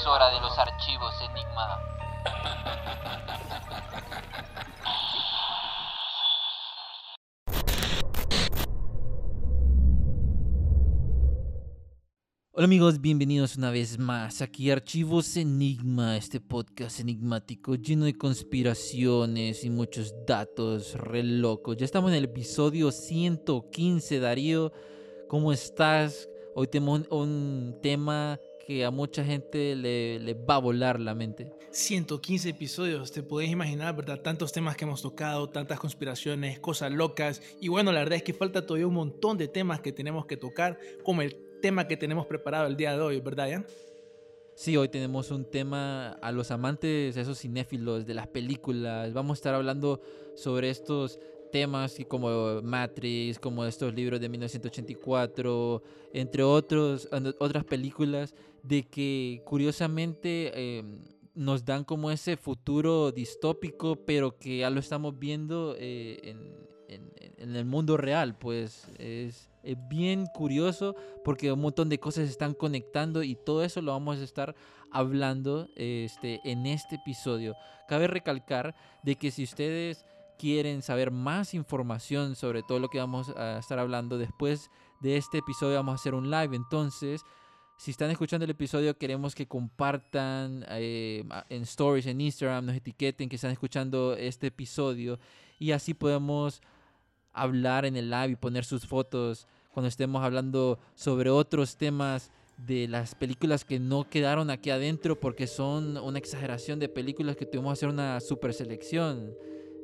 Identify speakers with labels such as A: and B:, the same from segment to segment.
A: Es hora de los archivos Enigma. Hola amigos, bienvenidos una vez más aquí Archivos Enigma, este podcast enigmático lleno de conspiraciones y muchos datos re locos. Ya estamos en el episodio 115, Darío. ¿Cómo estás? Hoy tenemos un tema que a mucha gente le, le va a volar la mente.
B: 115 episodios, te podés imaginar, ¿verdad? Tantos temas que hemos tocado, tantas conspiraciones, cosas locas. Y bueno, la verdad es que falta todavía un montón de temas que tenemos que tocar, como el tema que tenemos preparado el día de hoy, ¿verdad, Ian?
A: Sí, hoy tenemos un tema a los amantes, esos cinéfilos de las películas. Vamos a estar hablando sobre estos temas como Matrix, como estos libros de 1984, entre otros, otras películas, de que curiosamente eh, nos dan como ese futuro distópico, pero que ya lo estamos viendo eh, en el mundo real, pues es, es bien curioso porque un montón de cosas se están conectando y todo eso lo vamos a estar hablando este, en este episodio. Cabe recalcar de que si ustedes quieren saber más información sobre todo lo que vamos a estar hablando después de este episodio vamos a hacer un live entonces si están escuchando el episodio queremos que compartan eh, en stories en Instagram nos etiqueten que están escuchando este episodio y así podemos hablar en el live y poner sus fotos cuando estemos hablando sobre otros temas de las películas que no quedaron aquí adentro porque son una exageración de películas que tuvimos que hacer una super selección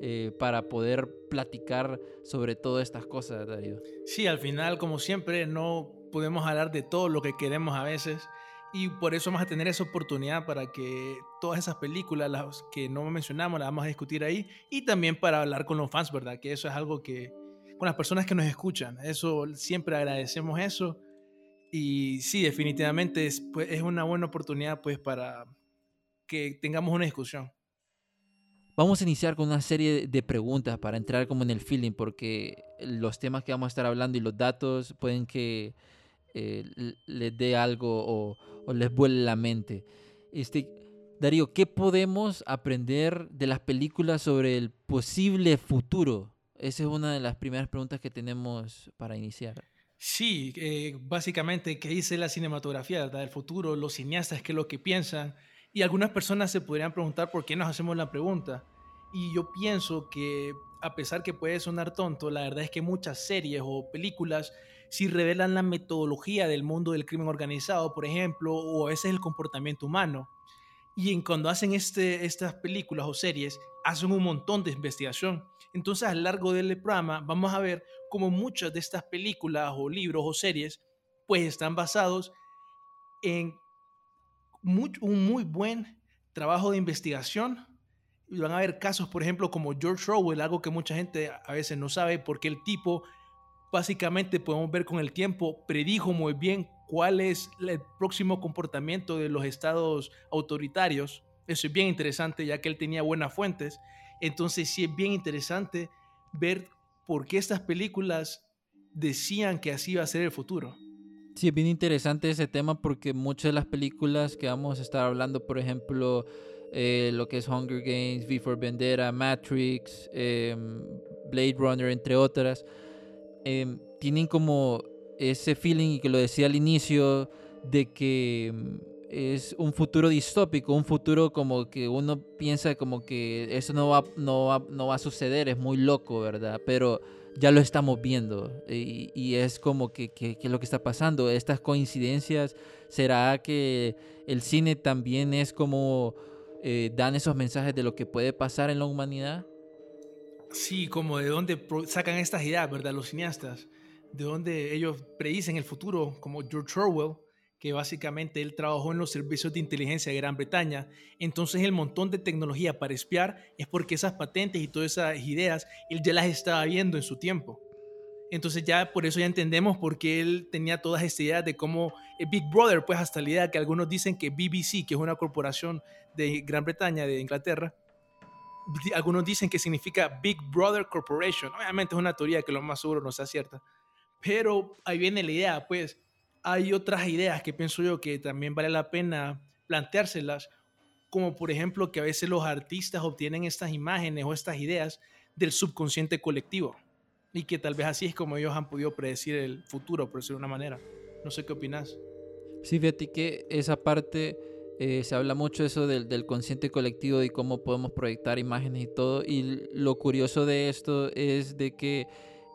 A: eh, para poder platicar sobre todas estas cosas, Darío.
B: Sí, al final, como siempre, no podemos hablar de todo lo que queremos a veces. Y por eso vamos a tener esa oportunidad para que todas esas películas, las que no mencionamos, las vamos a discutir ahí. Y también para hablar con los fans, ¿verdad? Que eso es algo que, con las personas que nos escuchan, eso siempre agradecemos eso. Y sí, definitivamente es, pues, es una buena oportunidad pues para que tengamos una discusión.
A: Vamos a iniciar con una serie de preguntas para entrar como en el feeling, porque los temas que vamos a estar hablando y los datos pueden que eh, les dé algo o, o les vuele la mente. Este, Darío, ¿qué podemos aprender de las películas sobre el posible futuro? Esa es una de las primeras preguntas que tenemos para iniciar.
B: Sí, eh, básicamente, ¿qué dice la cinematografía del futuro? Los cineastas, ¿qué es lo que piensan? Y algunas personas se podrían preguntar por qué nos hacemos la pregunta. Y yo pienso que, a pesar que puede sonar tonto, la verdad es que muchas series o películas sí revelan la metodología del mundo del crimen organizado, por ejemplo, o ese es el comportamiento humano. Y en cuando hacen este, estas películas o series, hacen un montón de investigación. Entonces, a lo largo del programa, vamos a ver cómo muchas de estas películas o libros o series, pues están basados en un muy buen trabajo de investigación. Van a haber casos, por ejemplo, como George Orwell, algo que mucha gente a veces no sabe, porque el tipo, básicamente podemos ver con el tiempo, predijo muy bien cuál es el próximo comportamiento de los estados autoritarios. Eso es bien interesante, ya que él tenía buenas fuentes. Entonces sí es bien interesante ver por qué estas películas decían que así iba a ser el futuro.
A: Sí, es bien interesante ese tema porque muchas de las películas que vamos a estar hablando, por ejemplo, eh, lo que es Hunger Games, V for Vendetta, Matrix, em, Blade Runner, entre otras, em, tienen como ese feeling, y que lo decía al inicio, de que em, es un futuro distópico, un futuro como que uno piensa como que eso no va, no va, no va a suceder, es muy loco, ¿verdad? Pero ya lo estamos viendo y, es como que, que, que lo que está pasando. Estas coincidencias, ¿será que el cine también es como eh, dan esos mensajes de lo que puede pasar en la humanidad?
B: Sí, como de dónde sacan estas ideas, ¿verdad? Los cineastas. De dónde ellos predicen el futuro, como George Orwell, que básicamente él trabajó en los servicios de inteligencia de Gran Bretaña. Entonces el montón de tecnología para espiar es porque esas patentes y todas esas ideas él ya las estaba viendo en su tiempo. Entonces ya por eso ya entendemos por qué él tenía todas estas ideas de cómo eh, Big Brother, pues hasta la idea que algunos dicen que BBC, que es una corporación de Gran Bretaña, de Inglaterra, algunos dicen que significa Big Brother Corporation. Obviamente es una teoría que lo más seguro no sea cierta. Pero ahí viene la idea, pues hay otras ideas que pienso yo que también vale la pena planteárselas, como por ejemplo que a veces los artistas obtienen estas imágenes o estas ideas del subconsciente colectivo y que tal vez así es como ellos han podido predecir el futuro, por decirlo de una manera. No sé qué opinas.
A: Sí, fíjate que esa parte eh, se habla mucho eso del, del consciente colectivo y cómo podemos proyectar imágenes y todo. Y lo curioso de esto es de que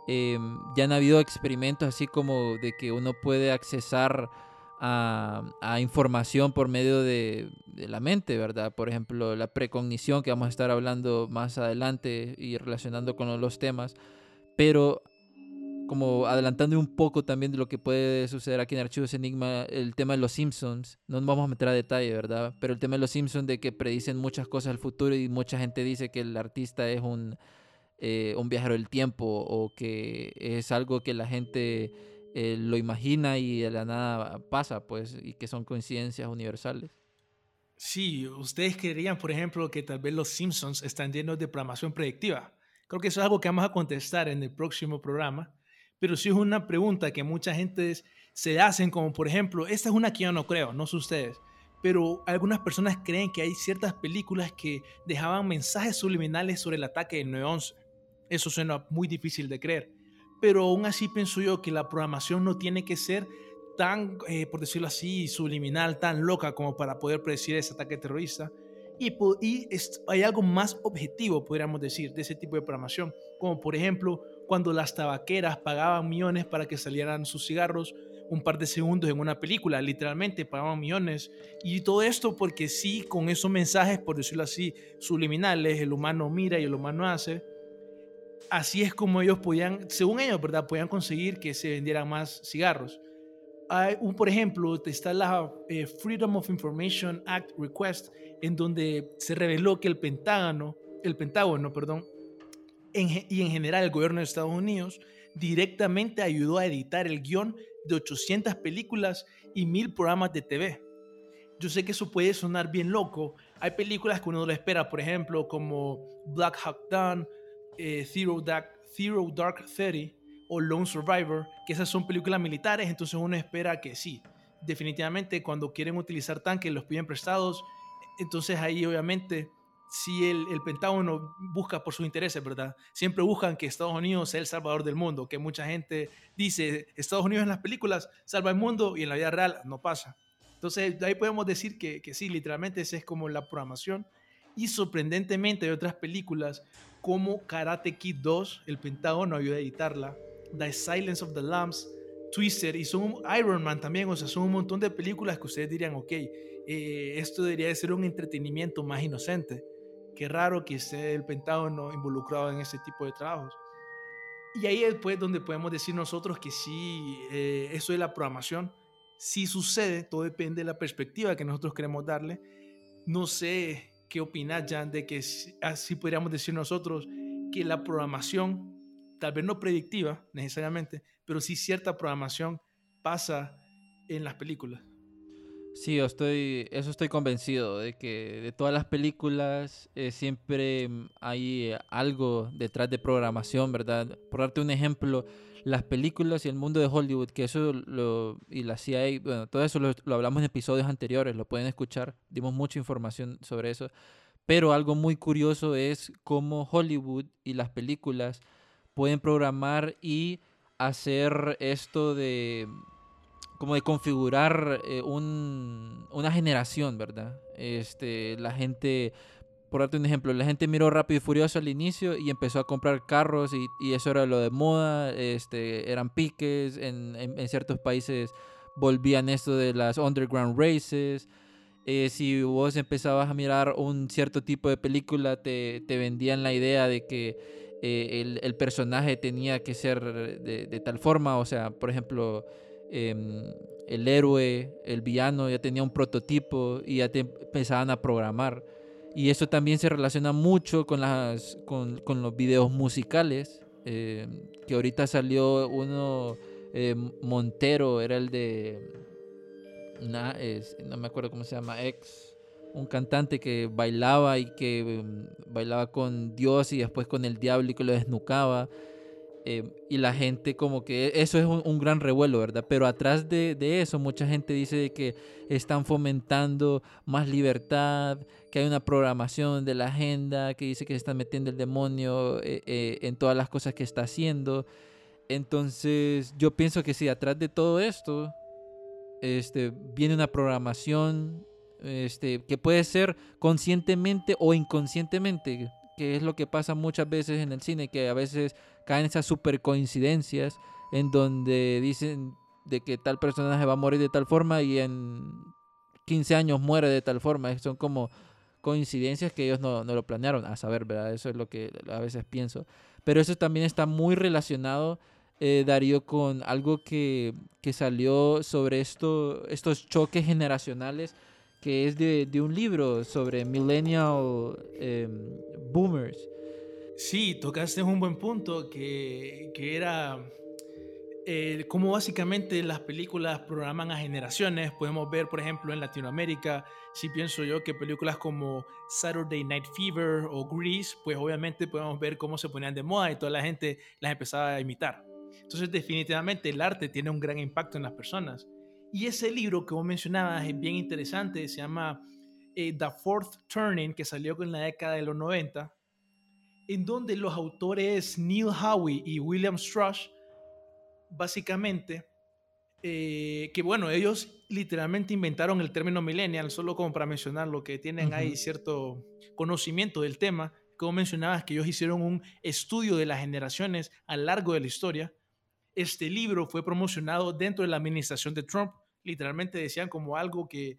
A: eh, ya han habido experimentos así como de que uno puede accesar a, a información por medio de, de la mente, ¿verdad? Por ejemplo, la precognición que vamos a estar hablando más adelante y relacionando con los temas. Pero como adelantando un poco también de lo que puede suceder aquí en Archivos Enigma, el tema de los Simpsons, no nos vamos a meter a detalle, ¿verdad? Pero el tema de los Simpsons de que predicen muchas cosas al futuro y mucha gente dice que el artista es un, eh, un viajero del tiempo o que es algo que la gente eh, lo imagina y de la nada pasa, pues, y que son coincidencias universales.
B: Sí, ustedes creerían, por ejemplo, que tal vez los Simpsons están llenos de programación predictiva. Creo que eso es algo que vamos a contestar en el próximo programa. Pero sí es una pregunta que mucha gente se hacen, como por ejemplo, esta es una que yo no creo, no sé ustedes, pero algunas personas creen que hay ciertas películas que dejaban mensajes subliminales sobre el ataque del 9-11. Eso suena muy difícil de creer. Pero aún así pienso yo que la programación no tiene que ser tan, eh, por decirlo así, subliminal, tan loca como para poder predecir ese ataque terrorista. Y, y es- hay algo más objetivo, podríamos decir, de ese tipo de programación, como por ejemplo cuando las tabaqueras pagaban millones para que salieran sus cigarros un par de segundos en una película, literalmente pagaban millones. Y todo esto porque sí, con esos mensajes, por decirlo así, subliminales, el humano mira y el humano hace, así es como ellos podían, según ellos, ¿verdad? Podían conseguir que se vendieran más cigarros. Hay un, por ejemplo, está la eh, Freedom of Information Act Request, en donde se reveló que el Pentágono, el Pentágono, perdón, y en general el gobierno de Estados Unidos directamente ayudó a editar el guion de 800 películas y 1000 programas de TV. Yo sé que eso puede sonar bien loco. Hay películas que uno no lo espera, por ejemplo, como Black Hawk Down, eh, Zero, Dark, Zero Dark Thirty o Lone Survivor, que esas son películas militares, entonces uno espera que sí. Definitivamente cuando quieren utilizar tanques los piden prestados, entonces ahí obviamente si el, el Pentágono busca por sus intereses, ¿verdad? Siempre buscan que Estados Unidos sea el salvador del mundo, que mucha gente dice, Estados Unidos en las películas salva el mundo y en la vida real no pasa. Entonces, de ahí podemos decir que, que sí, literalmente esa es como la programación. Y sorprendentemente hay otras películas como Karate Kid 2, el Pentágono ayuda a editarla, The Silence of the Lambs, Twister y son Iron Man también, o sea, son un montón de películas que ustedes dirían, ok, eh, esto debería de ser un entretenimiento más inocente. Qué raro que esté el Pentágono involucrado en ese tipo de trabajos. Y ahí es pues donde podemos decir nosotros que sí, eh, eso de la programación, sí sucede, todo depende de la perspectiva que nosotros queremos darle. No sé qué opinas, Jan, de que sí- así podríamos decir nosotros que la programación, tal vez no predictiva necesariamente, pero sí cierta programación pasa en las películas.
A: Sí, yo estoy, eso estoy convencido de que de todas las películas eh, siempre mm, hay eh, algo detrás de programación, ¿verdad? Por darte un ejemplo, las películas y el mundo de Hollywood, que eso lo, y la CIA, bueno, todo eso lo, lo hablamos en episodios anteriores, lo pueden escuchar, dimos mucha información sobre eso, pero algo muy curioso es cómo Hollywood y las películas pueden programar y hacer esto de como de configurar eh, un- una generación, ¿verdad? Este, la gente, por darte un ejemplo, la gente miró Rápido y Furioso al inicio y empezó a comprar carros y, eso era lo de moda, este, eran piques, en, ciertos países volvían esto de las underground races. eh, si vos empezabas a mirar un cierto tipo de película, te, vendían la idea de que eh, el, personaje tenía que ser de tal forma, o sea, por ejemplo, em, el héroe, el villano ya tenía un prototipo y ya te empezaban a programar. Y eso también se relaciona mucho con, las, con, con los videos musicales, eh, que ahorita salió uno, eh, Montero, era el de, es- no me acuerdo cómo se llama, ex, un cantante que bailaba y que bailaba con Dios y después con el diablo y que lo desnucaba. Eh, y la gente como que eso es un, gran revuelo, ¿verdad? Pero atrás de, eso mucha gente dice que están fomentando más libertad, que hay una programación de la agenda, que dice que se está metiendo el demonio eh, eh, en todas las cosas que está haciendo. Entonces yo pienso que si atrás de todo esto este, viene una programación este, que puede ser conscientemente o inconscientemente, que es lo que pasa muchas veces en el cine, que a veces caen esas super coincidencias en donde dicen de que tal personaje va a morir de tal forma y en 15 años muere de tal forma. Son como coincidencias que ellos no, no lo planearon, a saber, ¿verdad? Eso es lo que a veces pienso. Pero eso también está muy relacionado, eh, Darío, con algo que, que salió sobre esto, estos choques generacionales, que es de, de un libro sobre millennial em, boomers.
B: Sí, tocaste un buen punto que, que era eh, cómo básicamente las películas programan a generaciones. Podemos ver, por ejemplo, en Latinoamérica, si pienso yo que películas como Saturday Night Fever o Grease, pues obviamente podemos ver cómo se ponían de moda y toda la gente las empezaba a imitar. Entonces, definitivamente el arte tiene un gran impacto en las personas. Y ese libro que vos mencionabas es bien interesante, se llama eh, The Fourth Turning, que salió en la década de los 90 en donde los autores Neil Howe y William Strush, básicamente, eh, que bueno, ellos literalmente inventaron el término millennial, solo como para mencionar lo que tienen
A: Ujú.
B: ahí cierto conocimiento del tema. Como mencionabas, que ellos hicieron un estudio de las generaciones a lo largo de la historia. Este libro fue promocionado dentro de la administración de Trump. Literalmente decían como algo que,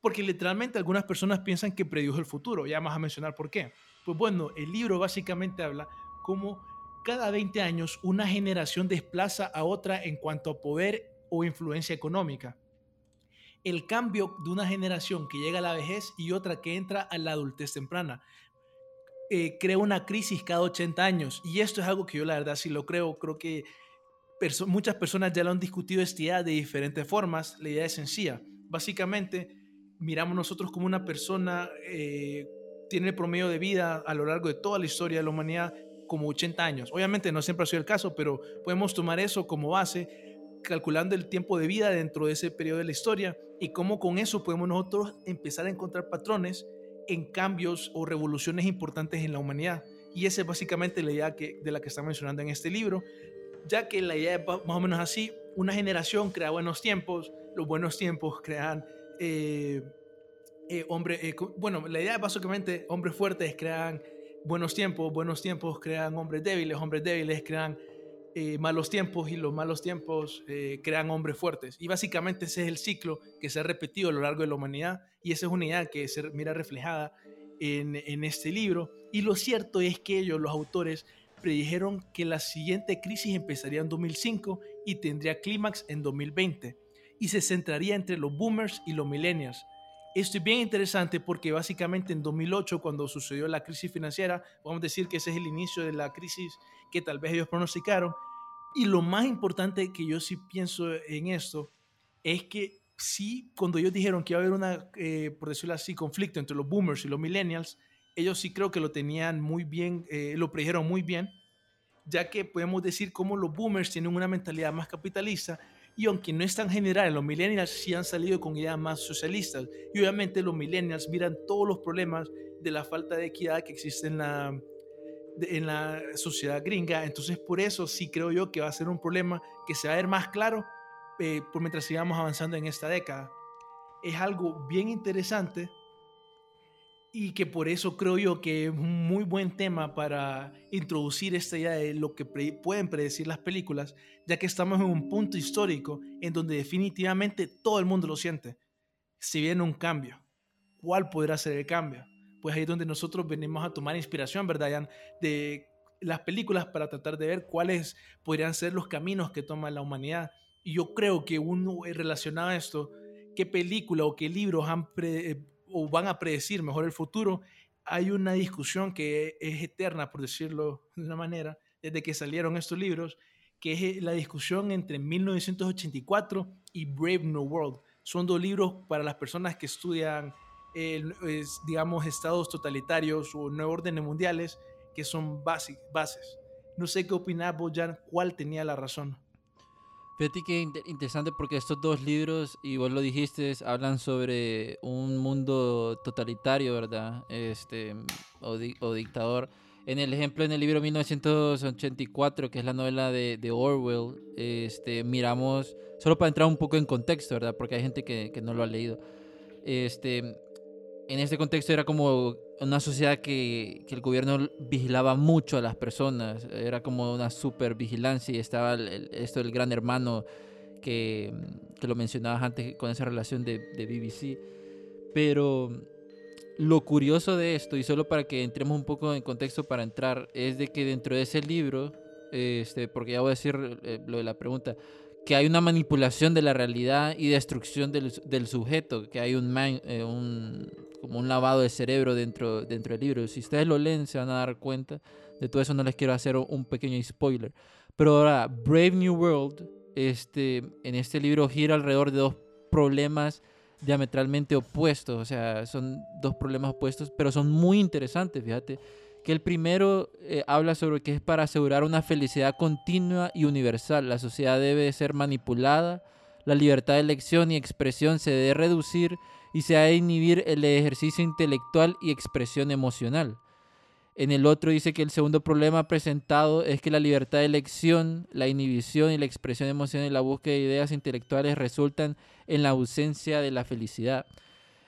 B: porque literalmente algunas personas piensan que predijo el futuro. Ya vamos a mencionar por qué. Pues bueno, el libro básicamente habla cómo cada 20 años una generación desplaza a otra en cuanto a poder o influencia económica. El cambio de una generación que llega a la vejez y otra que entra a la adultez temprana eh, crea una crisis cada 80 años. Y esto es algo que yo la verdad sí lo creo. Creo que muchas personas ya lo han discutido esta idea de diferentes formas. La idea es sencilla. Básicamente, miramos nosotros como una persona eh, tiene el promedio de vida a lo largo de toda la historia de la humanidad como 80 años. Obviamente no siempre ha sido el caso, pero podemos tomar eso como base, calculando el tiempo de vida dentro de ese periodo de la historia y cómo con eso podemos nosotros empezar a encontrar patrones en cambios o revoluciones importantes en la humanidad. Y esa es básicamente la idea de la que está mencionando en este libro, ya que la idea es más o menos así, una generación crea buenos tiempos, los buenos tiempos crean... eh, eh, hombre, eh, bueno, la idea es básicamente hombres fuertes crean buenos tiempos, buenos tiempos crean hombres débiles, hombres débiles crean eh, malos tiempos y los malos tiempos eh, crean hombres fuertes. Y básicamente ese es el ciclo que se ha repetido a lo largo de la humanidad y esa es una idea que se mira reflejada en, en este libro. Y lo cierto es que ellos, los autores, predijeron que la siguiente crisis empezaría en 2005 y tendría clímax en 2020 y se centraría entre los boomers y los millennials. Esto es bien interesante porque básicamente en 2008, cuando sucedió la crisis financiera, podemos decir que ese es el inicio de la crisis que tal vez ellos pronosticaron. Y lo más importante que yo sí pienso en esto es que sí, cuando ellos dijeron que iba a haber una, eh, por decirlo así, conflicto entre los boomers y los millennials, ellos sí creo que lo tenían muy bien, eh, lo predijeron muy bien, ya que podemos decir cómo los boomers tienen una mentalidad más capitalista y aunque no es tan general, los millennials sí han salido con ideas más socialistas. Y obviamente los millennials miran todos los problemas de la falta de equidad que existe en la, en la sociedad gringa. Entonces por eso sí creo yo que va a ser un problema que se va a ver más claro eh, por mientras sigamos avanzando en esta década. Es algo bien interesante y que por eso creo yo que es un muy buen tema para introducir esta idea de lo que pre- pueden predecir las películas, ya que estamos en un punto histórico en donde definitivamente todo el mundo lo siente. Si viene un cambio, ¿cuál podrá ser el cambio? Pues ahí es donde nosotros venimos a tomar inspiración, ¿verdad, Jan? De las películas para tratar de ver cuáles podrían ser los caminos que toma la humanidad. Y yo creo que uno eh, relacionado a esto, qué película o qué libros han eh, o van a predecir mejor el futuro, hay una discusión que es eterna, por decirlo de una manera, desde que salieron estos libros, que es eh, la discusión entre 1984 y Brave New World. Son dos libros para las personas que estudian, digamos, estados totalitarios o nuevos órdenes mundiales, que son bases. No sé qué opinas vos, Jan, cuál tenía la razón.
A: Fíjate que interesante porque estos dos libros, y vos lo dijiste, hablan sobre un mundo totalitario, ¿verdad? Este, o, o dictador. En el ejemplo, en el libro 1984, que es la novela de, de, Orwell, este, miramos, solo para entrar un poco en contexto, ¿verdad? Porque hay gente que, que no lo ha leído. Este, en este contexto era como una sociedad que, que, el gobierno vigilaba mucho a las personas, era como una super vigilancia y estaba esto del gran hermano que, que, lo mencionabas antes con esa relación de, BBC. Pero lo curioso de esto, y solo para que entremos un poco en contexto para entrar, es de que dentro de ese libro, este, porque ya voy a decir eh, lo de la pregunta, que hay una manipulación de la realidad y destrucción del, del sujeto, que hay un, eh, un, como un lavado de cerebro dentro, dentro del libro. Si ustedes lo leen se van a dar cuenta de todo eso, no les quiero hacer un pequeño spoiler. Pero ahora, Brave New World, este, en este libro gira alrededor de dos problemas diametralmente opuestos, o sea, son dos problemas opuestos, pero son muy interesantes, fíjate que el primero eh, habla sobre que es para asegurar una felicidad continua y universal. La sociedad debe ser manipulada, la libertad de elección y expresión se debe reducir y se ha de inhibir el ejercicio intelectual y expresión emocional. En el otro dice que el segundo problema presentado es que la libertad de elección, la inhibición y la expresión emocional y la búsqueda de ideas intelectuales resultan en la ausencia de la felicidad.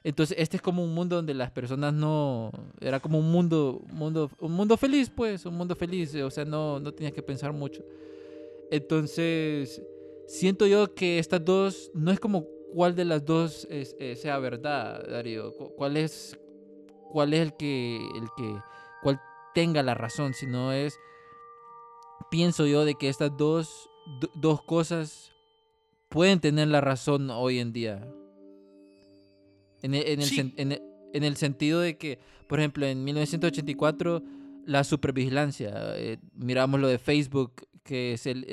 A: Entonces, este es como un mundo donde las personas no... Era como un mundo, mundo, un mundo feliz, pues, un mundo feliz. O sea, no, no tenías que pensar mucho. Entonces, siento yo que estas dos, no es como cuál de las dos eh, sea verdad, Darío. ¿Cuál es, cuál es el que, el que, cuál tenga la razón, sino es, pienso yo, de que estas dos, dos cosas pueden tener la razón hoy en día. En el, en, el, en, el, sentido de que, por ejemplo, en 1984, la supervigilancia, eh, miramos lo de Facebook, que es el,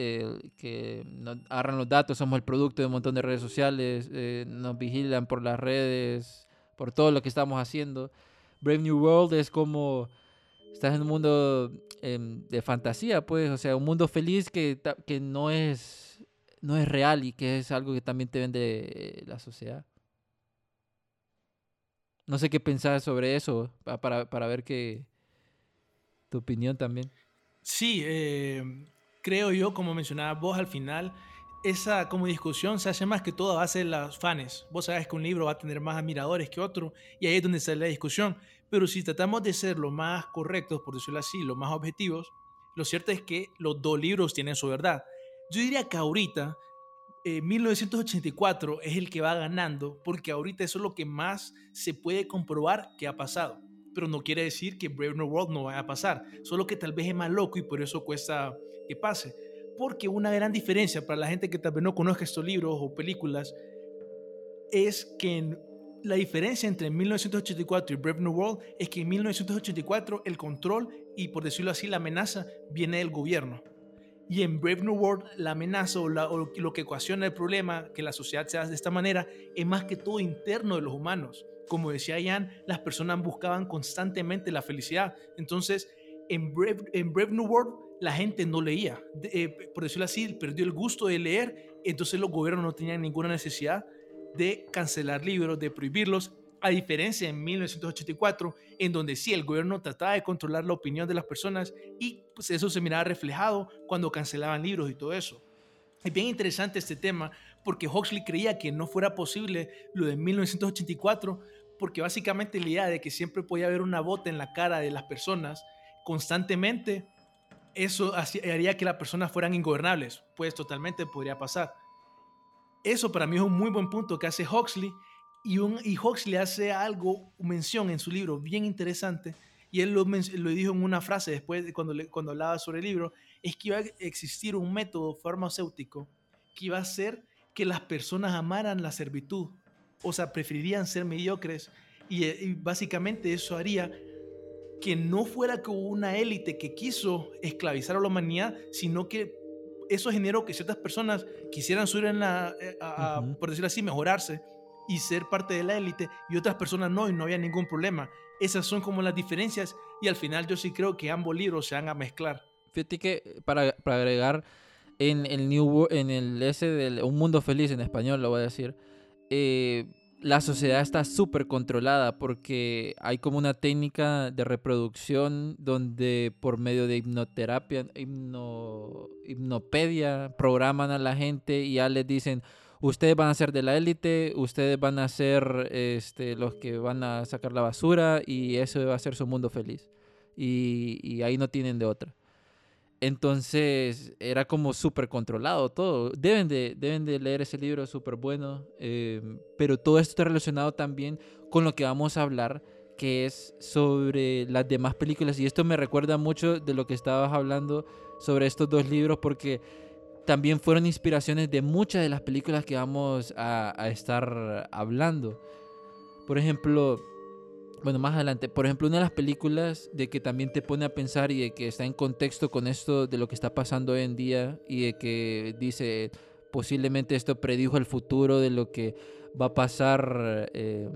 A: que nos agarran los datos, somos el producto de un montón de redes sociales, eh, nos vigilan por las redes, por todo lo que estamos haciendo. Brave New World es como estás en un mundo em, de fantasía, pues, o sea, un mundo feliz que, que no es no es real y que es algo que también te vende la sociedad. No sé qué pensás sobre eso, para, para ver qué tu opinión también.
B: Sí, eh, creo yo, como mencionaba vos al final, esa como discusión se hace más que todo a base de los fans. Vos sabés que un libro va a tener más admiradores que otro y ahí es donde sale la discusión. Pero si tratamos de ser lo más correctos, por decirlo así, lo más objetivos, lo cierto es que los dos libros tienen su verdad. Yo diría que ahorita 1984 eh, es el que va ganando porque ahorita eso es lo que más se puede comprobar que ha pasado. Pero no quiere decir que Brave New World no vaya a pasar, solo que tal vez es más loco y por eso cuesta que pase. Porque una gran diferencia para la gente que tal vez no conozca estos libros o películas es que la diferencia entre 1984 y Brave New World es que en 1984 el control y por decirlo así la amenaza viene del gobierno y en Brave New World, la amenaza o, lo que ocasiona el problema que la sociedad se hace de esta manera es más que todo interno de los humanos. Como decía Ian, las personas buscaban constantemente la felicidad. Entonces, en Brave, en Brave New World, la gente no leía. Eh, por decirlo así, perdió el gusto de leer. Entonces, los gobiernos no tenían ninguna necesidad de cancelar libros, de prohibirlos a diferencia en 1984, en donde sí el gobierno trataba de controlar la opinión de las personas y pues eso se miraba reflejado cuando cancelaban libros y todo eso. Es bien interesante este tema porque Huxley creía que no fuera posible lo de 1984 porque básicamente la idea de que siempre podía haber una bota en la cara de las personas constantemente, eso haría que las personas fueran ingobernables, pues totalmente podría pasar. Eso para mí es un muy buen punto que hace Huxley y, un, Huxley hace algo, mención en su libro bien interesante, y él lo, lo dijo en una frase después, cuando, cuando hablaba sobre el libro, es que iba a existir un método farmacéutico que iba a hacer que las personas amaran la servitud, o sea, preferirían ser mediocres, y, y básicamente eso haría que no fuera como una élite que quiso esclavizar a la humanidad, sino que eso generó que ciertas personas quisieran subir en la, eh, por decirlo así, mejorarse y ser parte de la élite y otras personas no y no había ningún problema. Esas son como las diferencias y al final yo sí creo que ambos libros se van a mezclar.
A: Fíjate que para, para agregar en el New en el ese del Un Mundo Feliz en español lo voy a decir, eh, la sociedad está súper controlada porque hay como una técnica de reproducción donde por medio de hipnoterapia, hipno, hipnopedia, programan a la gente y ya les dicen, ustedes van a ser de la élite, ustedes van a ser este, los que van a sacar la basura y eso va a ser su mundo feliz. Y, y ahí no tienen de otra. Entonces era como súper controlado todo. Deben de, deben de leer ese libro, súper bueno. Em, pero todo esto está relacionado también con lo que vamos a hablar, que es sobre las demás películas. Y esto me recuerda mucho de lo que estabas hablando sobre estos dos libros, porque también fueron inspiraciones de muchas de las películas que vamos a, a estar hablando. Por ejemplo, bueno, más adelante, por ejemplo, una de las películas de que también te pone a pensar y de que está en contexto con esto de lo que está pasando hoy en día y de que dice posiblemente esto predijo el futuro de lo que va a pasar eh,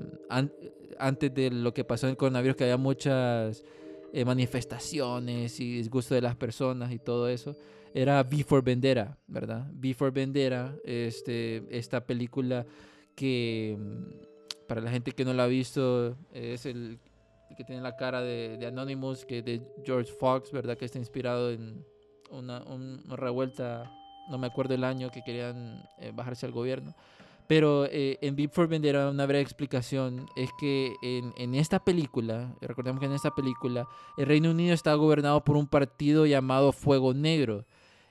A: antes de lo que pasó en el coronavirus, que había muchas eh, manifestaciones y disgusto de las personas y todo eso, era Before Vendera, ¿verdad? Before Vendera, este, esta película que para la gente que no la ha visto, es el, que tiene la cara de, de, Anonymous, que de George Fox, ¿verdad? Que está inspirado en una, revuelta, no me acuerdo el año, que querían eh, bajarse al gobierno. Pero eh, en Beat for Vendetta, una breve explicación es que en, en, esta película, recordemos que en esta película, el Reino Unido está gobernado por un partido llamado Fuego Negro.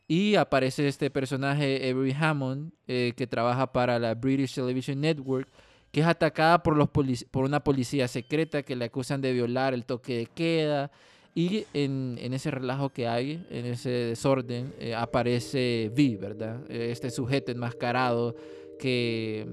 A: Y aparece este personaje, Avery Hammond, eh, que trabaja para la British Television Network, que es atacada por, los por una policía secreta que le acusan de violar el toque de queda. Y en, en ese relajo que hay, en ese desorden, eh, aparece Vi, ¿verdad? Este sujeto enmascarado que,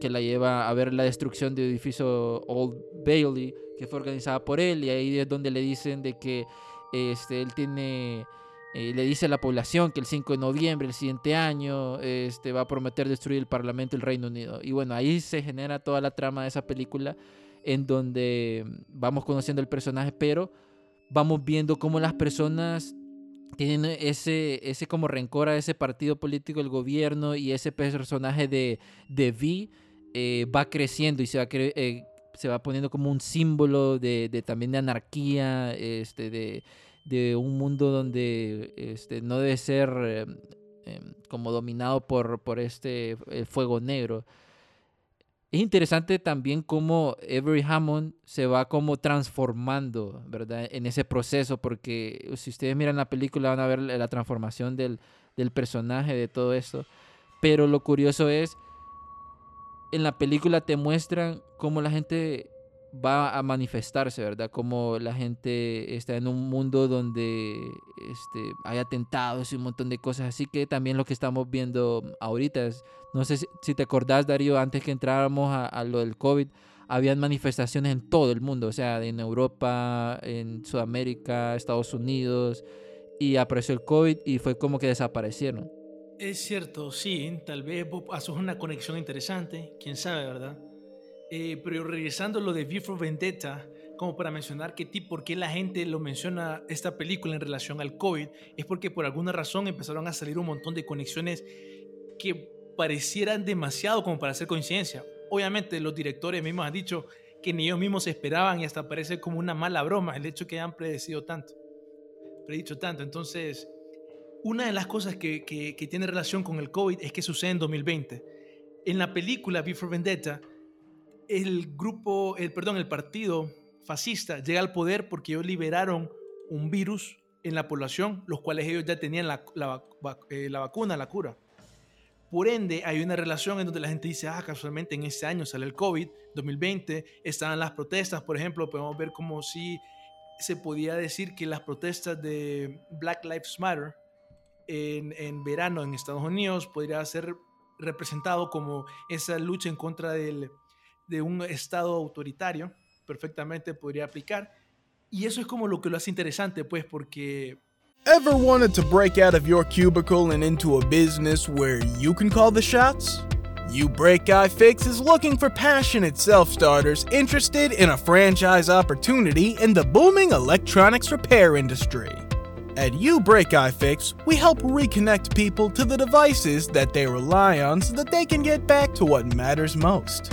A: que la lleva a ver la destrucción del edificio Old Bailey, que fue organizada por él. Y ahí es donde le dicen de que este, él tiene eh, le dice a la población que el 5 de noviembre, el siguiente año, este, va a prometer destruir el Parlamento del Reino Unido. Y bueno, ahí se genera toda la trama de esa película en donde vamos conociendo el personaje, pero vamos viendo cómo las personas tienen ese, ese como rencor a ese partido político, el gobierno, y ese personaje de, de Vi eh, va creciendo y se va, eh, se va poniendo como un símbolo de, de también de anarquía, este, de de un mundo donde este, no debe ser em, em, como dominado por, por este fuego negro. Es interesante también cómo Avery Hammond se va como transformando, ¿verdad? En ese proceso, porque si ustedes miran la película van a ver la transformación del, del personaje, de todo esto. Pero lo curioso es, en la película te muestran cómo la gente va a manifestarse, ¿verdad? Como la gente está en un mundo donde este, hay atentados y un montón de cosas. Así que también lo que estamos viendo ahorita es, no sé si, te acordás, Darío, antes que entráramos a, lo del COVID, habían manifestaciones en todo el mundo, o sea, en Europa, en Sudamérica, Estados Unidos, y apareció el COVID y fue como que desaparecieron.
B: Es cierto, sí, tal vez una conexión interesante, quién sabe, ¿verdad? Eh, pero regresando a lo de V for Vendetta, como para mencionar que por qué la gente lo menciona esta película en relación al COVID, es porque por alguna razón empezaron a salir un montón de conexiones que parecieran demasiado como para hacer coincidencia. Obviamente los directores mismos han dicho que ni ellos mismos esperaban y hasta parece como una mala broma el hecho que hayan predecido tanto, predicho tanto. Entonces, una de las cosas que, que, que tiene relación con el COVID es que sucede en 2020. En la película V for Vendetta, el grupo, el, perdón, el partido fascista llega al poder porque ellos liberaron un virus en la población, los cuales ellos ya tenían la, la, eh, vacuna, la cura. Por ende, hay una relación en donde la gente dice, ah, casualmente en este año sale el COVID, 2020, estaban las protestas, por ejemplo, podemos ver como si se podía decir que las protestas de Black Lives Matter en, en verano en Estados Unidos podría ser representado como esa lucha en contra del, de un Estado autoritario, perfectamente podría aplicar. Y eso es como lo que lo hace interesante, pues, porque
C: Ever wanted to break out of your cubicle and into a business where you can call the shots? You Break Guy Fix is looking for passionate self starters interested in a franchise opportunity in the booming electronics repair industry. At You Break Guy Fix, we help reconnect people to the devices that they rely on so that they can get back to what matters most.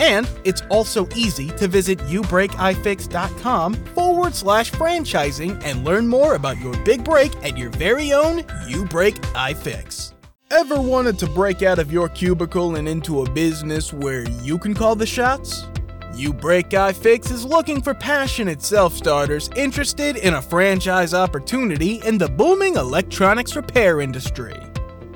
C: And it's also easy to visit youbreakifix.com forward slash franchising and learn more about your big break at your very own You Break iFix. Ever wanted to break out of your cubicle and into a business where you can call the shots? You Break is looking for passionate self starters interested in a franchise opportunity in the booming electronics repair industry.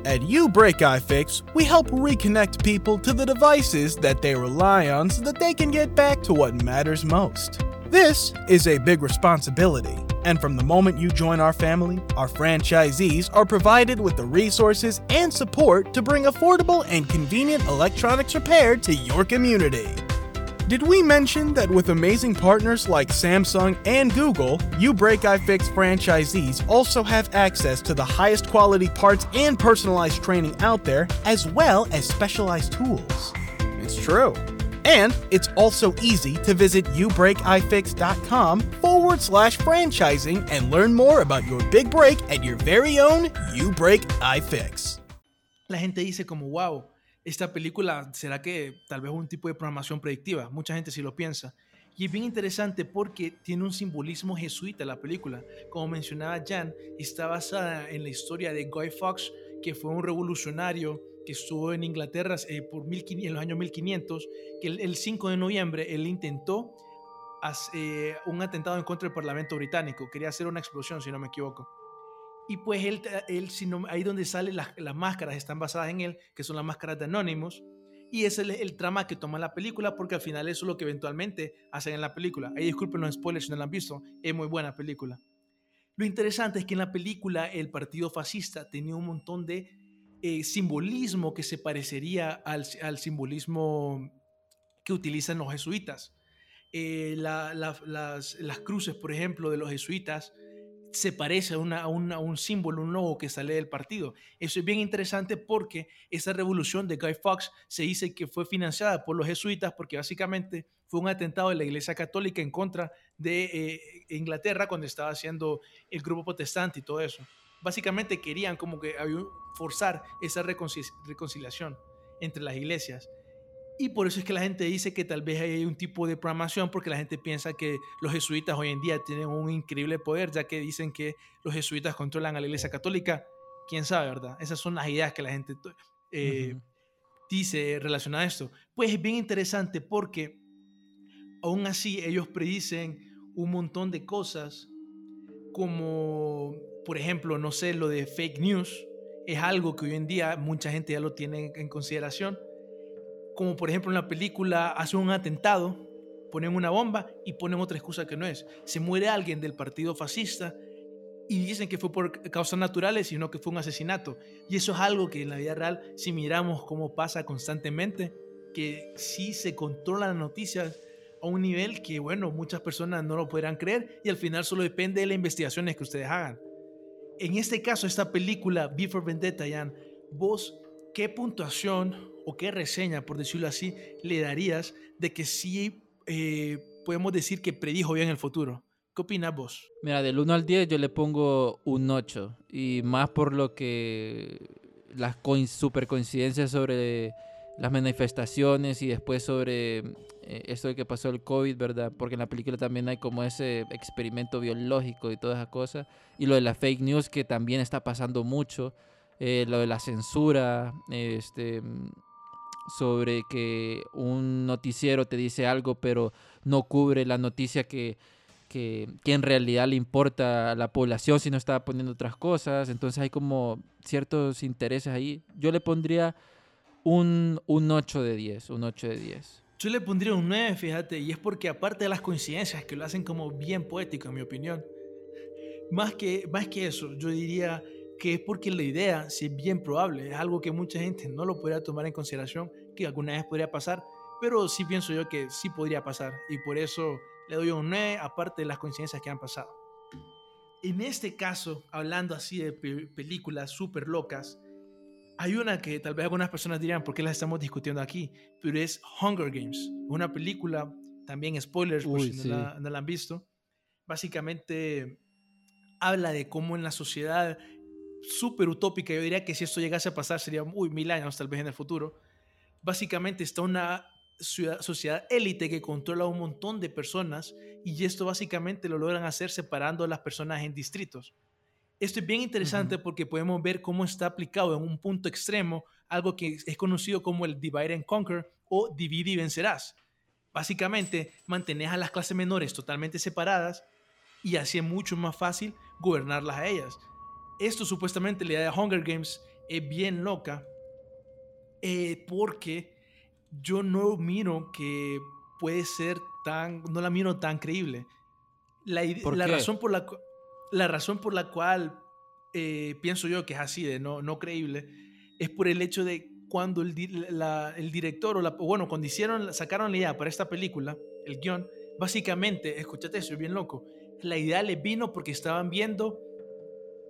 C: At You Break iFix, we help reconnect people to the devices that they rely on so that they can get back to what matters most. This is a big responsibility, and from the moment you join our family, our franchisees are provided with the resources and support to bring affordable and convenient electronics repair to your community. Did we mention that with amazing partners like Samsung and Google, You Break iFix franchisees also have access to the highest quality parts and personalized training out there, as well as specialized tools? It's true. And it's also easy to visit youbreakifix.com forward slash franchising and learn more about your big break at your very own You Break iFix.
B: la gente dice como, wow, esta película será que tal vez un tipo de programación predictiva. Mucha gente sí lo piensa. Y es bien interesante porque tiene un simbolismo jesuita la película. Como mencionaba Jan, está basada en la historia de Guy Fawkes, que fue un revolucionario que estuvo en Inglaterra eh, por 1500, en los años 1500, que el, el 5 de noviembre él intentó eh, un atentado en contra del Parlamento británico. Quería hacer una explosión, si no me equivoco. Y pues él, él si no- ahí donde salen las, las máscaras, están basadas en él, que son las máscaras de Anonymous. Y ese es el, el trama que toma la película, porque al final eso es lo que eventualmente hacen en la película. Ahí disculpen los spoilers si no la han visto, es muy buena película. Lo interesante es que en la película el partido fascista tenía un montón de eh, simbolismo que se parecería al, al simbolismo que utilizan los jesuitas. Eh, la- la- las, las cruces, por ejemplo, de los jesuitas se parece a, una- a a un símbolo, un logo que sale del partido. Eso es bien interesante porque esa revolución de Guy Fawkes se dice que fue financiada por los jesuitas porque básicamente fue un atentado de la Iglesia Católica en contra de eh, Inglaterra cuando estaba haciendo el grupo protestante y todo eso. Básicamente querían como que forzar esa reconcil- reconciliación entre las iglesias. Y por eso es que la gente dice que tal vez hay un tipo de programación porque la gente piensa que los jesuitas hoy en día tienen un increíble poder, ya que dicen que los jesuitas controlan a la iglesia católica. Quién sabe, ¿verdad? Esas son las ideas que la gente eh,
A: Ujú.
B: dice relacionada a esto. Pues es bien interesante porque aún así ellos predicen un montón de cosas como, por ejemplo, no sé, lo de fake news. Es algo que hoy en día mucha gente ya lo tiene en- en consideración como por ejemplo en la película hacen un atentado, ponen una bomba y ponen otra excusa que no es. Se muere alguien del partido fascista y dicen que fue por causas naturales, sino que fue un asesinato. Y eso es algo que en la vida real, si miramos cómo pasa constantemente, que sí se controlan las noticias a un nivel que, bueno, muchas personas no lo podrán creer y al final solo depende de las investigaciones que ustedes hagan. En este caso, esta película, Before Vendetta, Jan, vos, ¿qué puntuación o qué reseña, por decirlo así, le darías de que sí eh, podemos decir que predijo bien el futuro? ¿Qué opinas vos?
A: Mira, del 1 al 10 yo le pongo un 8. Y más por lo que las super coincidencias sobre las manifestaciones y después sobre eh, esto de que pasó el COVID, ¿verdad? Porque en la película también hay como ese experimento biológico y todas esas cosas. Y lo de la fake news que también está pasando mucho. Eh, lo de la censura, este, sobre que un noticiero te dice algo pero no cubre la noticia que, que, que en realidad le importa a la población si no está poniendo otras cosas. Entonces hay como ciertos intereses ahí. Yo le pondría un, un 8 de 10, un 8 de 10.
B: Yo le pondría un 9, fíjate, y es porque aparte de las coincidencias que lo hacen como bien poético, en mi opinión, más que, más que eso, yo diría que es porque la idea, si es bien probable, es algo que mucha gente no lo podría tomar en consideración, que alguna vez podría pasar, pero sí pienso yo que sí podría pasar, y por eso le doy un 9, aparte de las coincidencias que han pasado. En este caso, hablando así de pe- películas súper locas, hay una que tal vez algunas personas dirán por qué la estamos discutiendo aquí, pero es Hunger Games, una película, también spoilers por
A: Uy,
B: si
A: sí.
B: no, la, no la han visto. Básicamente habla de cómo en la sociedad súper utópica, yo diría que si esto llegase a pasar sería muy mil años tal vez en el futuro, básicamente está una ciudad- sociedad élite que controla un montón de personas y esto básicamente lo logran hacer separando a las personas en distritos. Esto es bien interesante porque podemos ver cómo está aplicado en un punto extremo algo que es conocido como el divide and conquer o divide y vencerás. Básicamente, mantenés a las clases menores totalmente separadas y así es mucho más fácil gobernarlas a ellas. Esto supuestamente, la idea de Hunger Games es bien loca eh, porque yo no miro que puede ser tan, no la miro tan creíble. La, ide-
A: ¿Por
B: la razón por la, la razón por la cual eh, pienso yo que es así de no, no creíble es por el hecho de cuando el, di- la- el director o la, bueno cuando hicieron sacaron la idea para esta película el guion básicamente escúchate eso es bien loco la idea les vino porque estaban viendo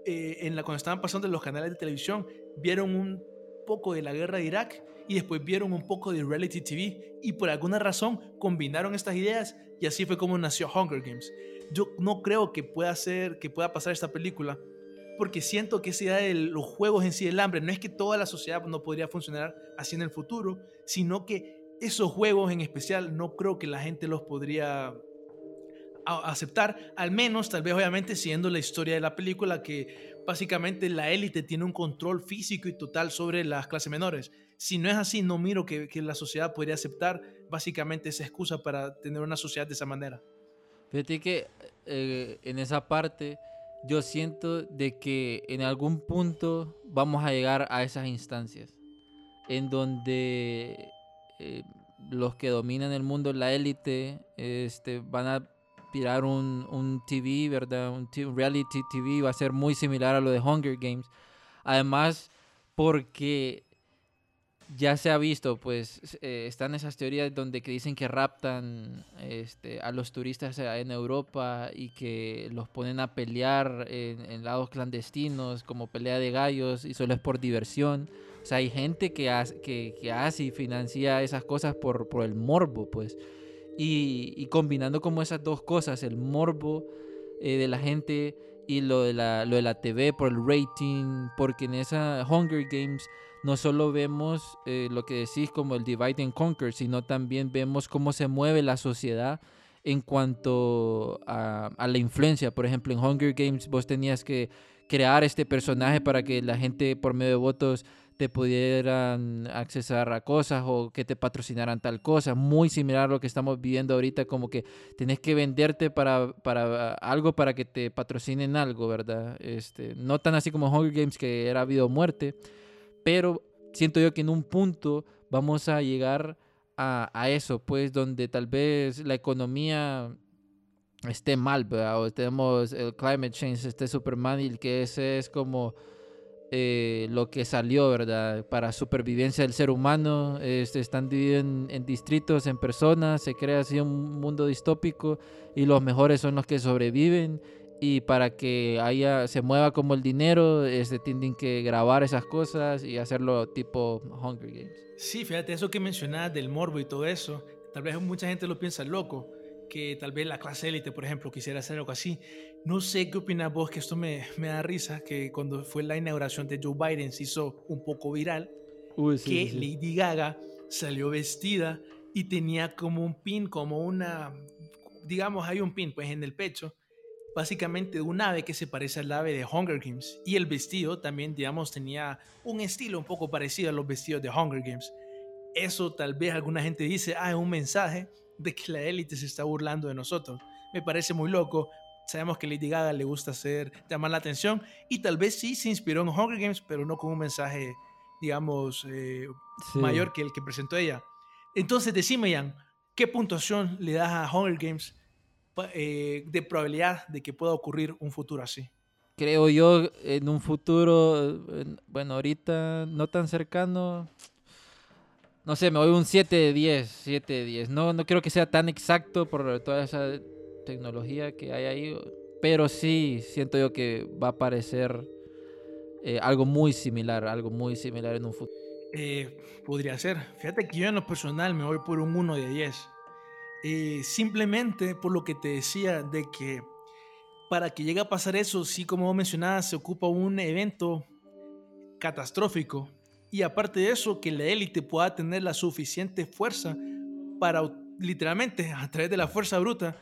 B: eh, en la, cuando estaban pasando los canales de televisión vieron un poco de la guerra de Irak y después vieron un poco de reality TV y por alguna razón combinaron estas ideas y así fue como nació Hunger Games. Yo no creo que pueda ser que pueda pasar esta película porque siento que esa idea de los juegos en sí del hambre no es que toda la sociedad no podría funcionar así en el futuro, sino que esos juegos en especial no creo que la gente los podría a- aceptar, al menos tal vez obviamente siguiendo la historia de la película que básicamente la élite tiene un control físico y total sobre las clases menores. Si no es así, no miro que, que la sociedad podría aceptar básicamente esa excusa para tener una sociedad de esa manera.
A: Fíjate que eh, en esa parte yo siento de que en algún punto vamos a llegar a esas instancias en donde eh, los que dominan el mundo, la élite, este, van a tirar un, un TV, ¿verdad? Un, reality TV va a ser muy similar a lo de Hunger Games. Además, porque ya se ha visto, pues eh, están esas teorías donde que dicen que raptan este, a los turistas en Europa y que los ponen a pelear en, en lados clandestinos como pelea de gallos y solo es por diversión. O sea, hay gente que hace, que, que hace y financia esas cosas por, por el morbo, pues. Y, combinando como esas dos cosas, el morbo eh, de la gente y lo de, la, lo de la TV por el rating, porque en esa Hunger Games no solo vemos eh, lo que decís como el divide and conquer, sino también vemos cómo se mueve la sociedad en cuanto a, a la influencia. Por ejemplo, en Hunger Games vos tenías que crear este personaje para que la gente por medio de votos te pudieran accesar a cosas o que te patrocinaran tal cosa. Muy similar a lo que estamos viviendo ahorita, como que tenés que venderte para, para algo para que te patrocinen algo, ¿verdad? Este, no tan así como Hunger Games que era vida o muerte, pero siento yo que en un punto vamos a llegar a, a eso, pues donde tal vez la economía esté mal, ¿verdad? O tenemos el climate change, esté super mal y que ese es como eh, lo que salió, ¿verdad? Para supervivencia del ser humano, este, están divididos en, en distritos, en personas, se crea así un mundo distópico y los mejores son los que sobreviven y para que haya se mueva como el dinero, este, tienen que grabar esas cosas y hacerlo tipo Hunger Games.
B: Sí, fíjate, eso que mencionabas del morbo y todo eso, tal vez mucha gente lo piensa loco, que tal vez la clase élite, por ejemplo, quisiera hacer algo así. No sé qué opinas vos, que esto me, me da risa, que cuando fue la inauguración de Joe Biden se hizo un poco viral,
A: Uy,
B: que Lady Gaga salió vestida y tenía como un pin, como una, digamos, hay un pin pues en el pecho, básicamente de un ave que se parece al ave de Hunger Games. Y el vestido también, digamos, tenía un estilo un poco parecido a los vestidos de Hunger Games. Eso tal vez alguna gente dice, ah, es un mensaje de que la élite se está burlando de nosotros. Me parece muy loco. Sabemos que Lady Gaga le gusta hacer, llamar la atención y tal vez sí se inspiró en Hunger Games, pero no con un mensaje, digamos, eh,
A: Sí.
B: mayor que el que presentó ella. Entonces, decime, Ian, ¿qué puntuación le das a Hunger Games eh, de probabilidad de que pueda ocurrir un futuro así?
A: Creo yo en un futuro, en- bueno, ahorita no tan cercano, no sé, me voy un 7 de 10, 7 de 10. No, no creo que sea tan exacto por toda esa tecnología que hay ahí, pero sí siento yo que va a aparecer eh, algo muy similar, algo muy similar en un futuro.
B: Eh, podría ser. Fíjate que yo en lo personal me voy por un 1 de 10. Eh, simplemente por lo que te decía de que para que llegue a pasar eso, sí, como mencionabas, se ocupa un evento catastrófico. Y aparte de eso, que la élite pueda tener la suficiente fuerza para literalmente, a través de la fuerza bruta,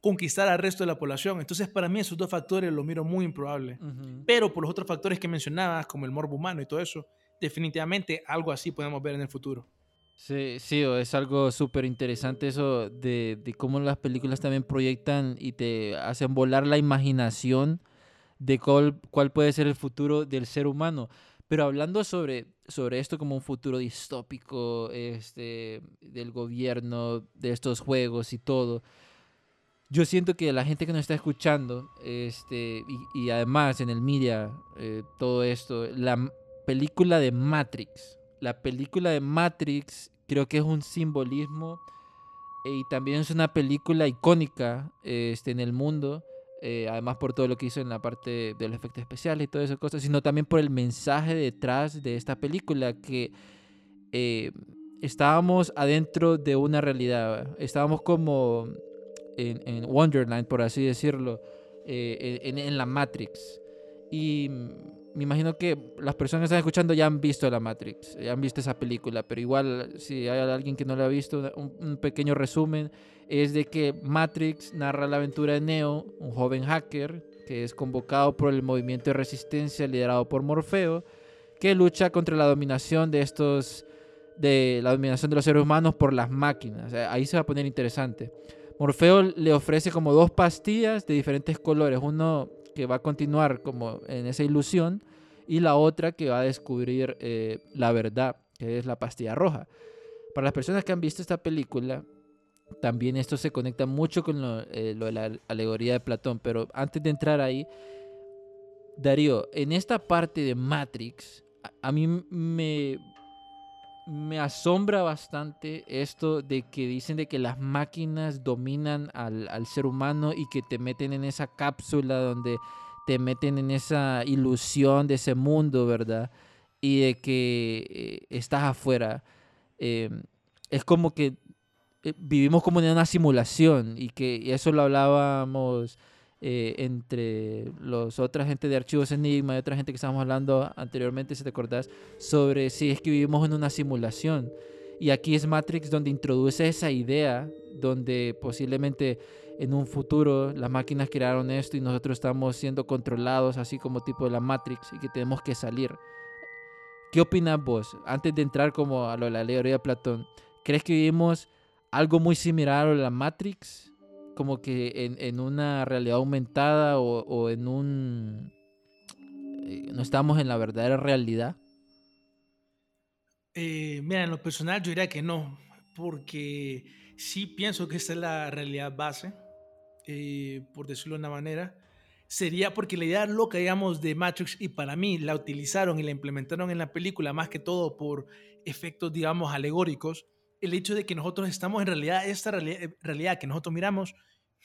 B: conquistar al resto de la población. Entonces, para mí esos dos factores lo miro muy improbable. Pero por los otros factores que mencionabas, como el morbo humano y todo eso, definitivamente algo así podemos ver en el futuro.
A: Sí, sí, es algo súper interesante eso de, de cómo las películas también proyectan y te hacen volar la imaginación de cuál, cuál puede ser el futuro del ser humano. Pero hablando sobre, sobre esto como un futuro distópico, este, del gobierno, de estos juegos y todo, yo siento que la gente que nos está escuchando, este, y, además en el media, eh, todo esto, la película de Matrix, la película de Matrix creo que es un simbolismo eh, y también es una película icónica este, en el mundo, eh, además por todo lo que hizo en la parte de los efectos especiales y todas esas cosas, sino también por el mensaje detrás de esta película que estábamos adentro de una realidad, estábamos como en, en Wonderland, por así decirlo, eh, en, en la Matrix. Y mm, me imagino que las personas que están escuchando ya han visto la Matrix, ya han visto esa película, pero igual si hay alguien que no la ha visto, un, un pequeño resumen es de que Matrix narra la aventura de Neo, un joven hacker que es convocado por el movimiento de resistencia liderado por Morfeo, que lucha contra la dominación de estos de la dominación de los seres humanos por las máquinas. Ahí se va a poner interesante. Morfeo le ofrece como dos pastillas de diferentes colores, uno que va a continuar como en esa ilusión y la otra que va a descubrir eh, la verdad, que es la pastilla roja. Para las personas que han visto esta película, también esto se conecta mucho con lo, eh, de la alegoría de Platón, pero antes de entrar ahí, Darío, en esta parte de Matrix, a mí me, me asombra bastante esto de que dicen de que las máquinas dominan al, al ser humano y que te meten en esa cápsula donde te meten en esa ilusión de ese mundo, ¿verdad? Y de que eh, estás afuera. Eh, es como que eh, vivimos como en una simulación y que eso lo hablábamos eh, entre los otra gente de Archivos Enigma y otra gente que estábamos hablando anteriormente, si te acordás, sobre si es que vivimos en una simulación. Y aquí es Matrix donde introduce esa idea, donde posiblemente en un futuro las máquinas crearon esto y nosotros estamos siendo controlados así como tipo de la Matrix y que tenemos que salir. ¿Qué opinas vos? Antes de entrar como a lo de la alegoría de Platón, ¿crees que vivimos algo muy similar a la Matrix? Como que en, en una realidad aumentada o, o en un... eh, no estamos en la verdadera realidad.
B: Eh, mira, en lo personal yo diría que no, porque sí pienso que esta es la realidad base, eh, por decirlo de una manera. Sería porque la idea loca, digamos, de Matrix, y para mí la utilizaron y la implementaron en la película más que todo por efectos, digamos, alegóricos. El hecho de que nosotros estamos en realidad, esta realidad, realidad que nosotros miramos,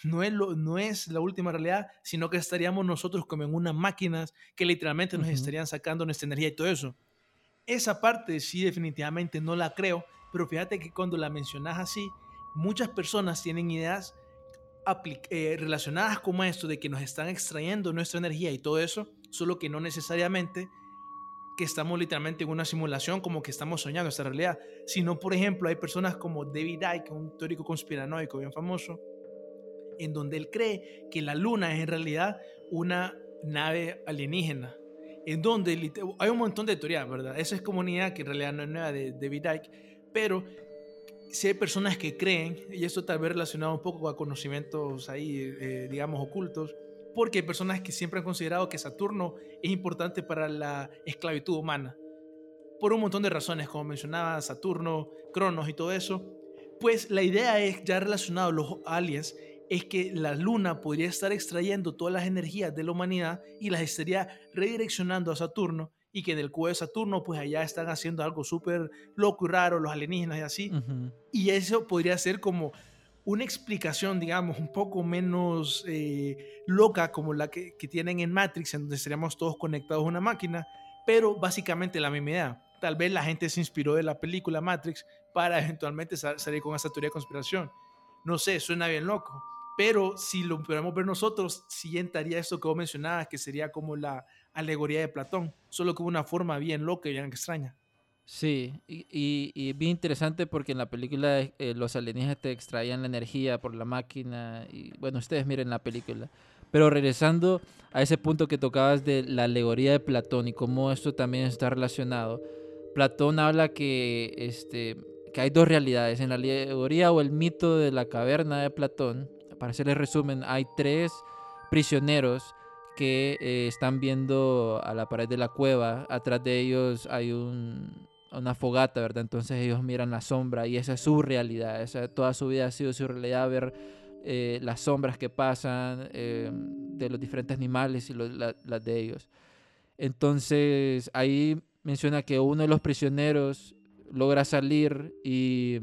B: no es, lo, no es la última realidad, sino que estaríamos nosotros como en unas máquinas que literalmente nos estarían sacando nuestra energía y todo eso. Esa parte sí definitivamente no la creo, pero fíjate que cuando la mencionas así, muchas personas tienen ideas eh, relacionadas como esto de que nos están extrayendo nuestra energía y todo eso, solo que no necesariamente que estamos literalmente en una simulación, como que estamos soñando esta realidad, sino, por ejemplo, hay personas como David Icke, un teórico conspiranoico bien famoso, en donde él cree que la luna es en realidad una nave alienígena, en donde hay un montón de teorías, ¿verdad? Esa es comunidad que en realidad no es nueva de David Icke, pero si hay personas que creen, y esto tal vez relacionado un poco a conocimientos ahí, eh, digamos, ocultos, porque hay personas que siempre han considerado que Saturno es importante para la esclavitud humana, por un montón de razones, como mencionaba Saturno, Cronos y todo eso, pues la idea es, ya relacionado a los aliens, es que la luna podría estar extrayendo todas las energías de la humanidad y las estaría redireccionando a Saturno y que en el cubo de Saturno pues allá están haciendo algo súper loco y raro los alienígenas y así. Y eso podría ser como una explicación, digamos, un poco menos eh, loca como la que, tienen en Matrix, en donde estaríamos todos conectados a una máquina, pero básicamente la misma idea. Tal vez la gente se inspiró de la película Matrix para eventualmente sa- salir con esa teoría de conspiración. No sé, suena bien loco. Pero si lo pudiéramos ver nosotros, sí entraría esto que vos mencionabas, que sería como la alegoría de Platón, solo que una forma bien loca y bien extraña.
A: Sí, y, y, y bien interesante porque en la película eh, los alienígenas te extraían la energía por la máquina y bueno, ustedes miren la película. Pero regresando a ese punto que tocabas de la alegoría de Platón y cómo esto también está relacionado, Platón habla que, este, que hay dos realidades. En la alegoría o el mito de la caverna de Platón, para hacerles resumen, hay tres prisioneros que eh, están viendo a la pared de la cueva. Atrás de ellos hay un, una fogata, ¿verdad? Entonces ellos miran la sombra y esa es su realidad. Esa, toda su vida ha sido su realidad, ver eh, las sombras que pasan eh, de los diferentes animales y las de ellos. Entonces ahí menciona que uno de los prisioneros logra salir y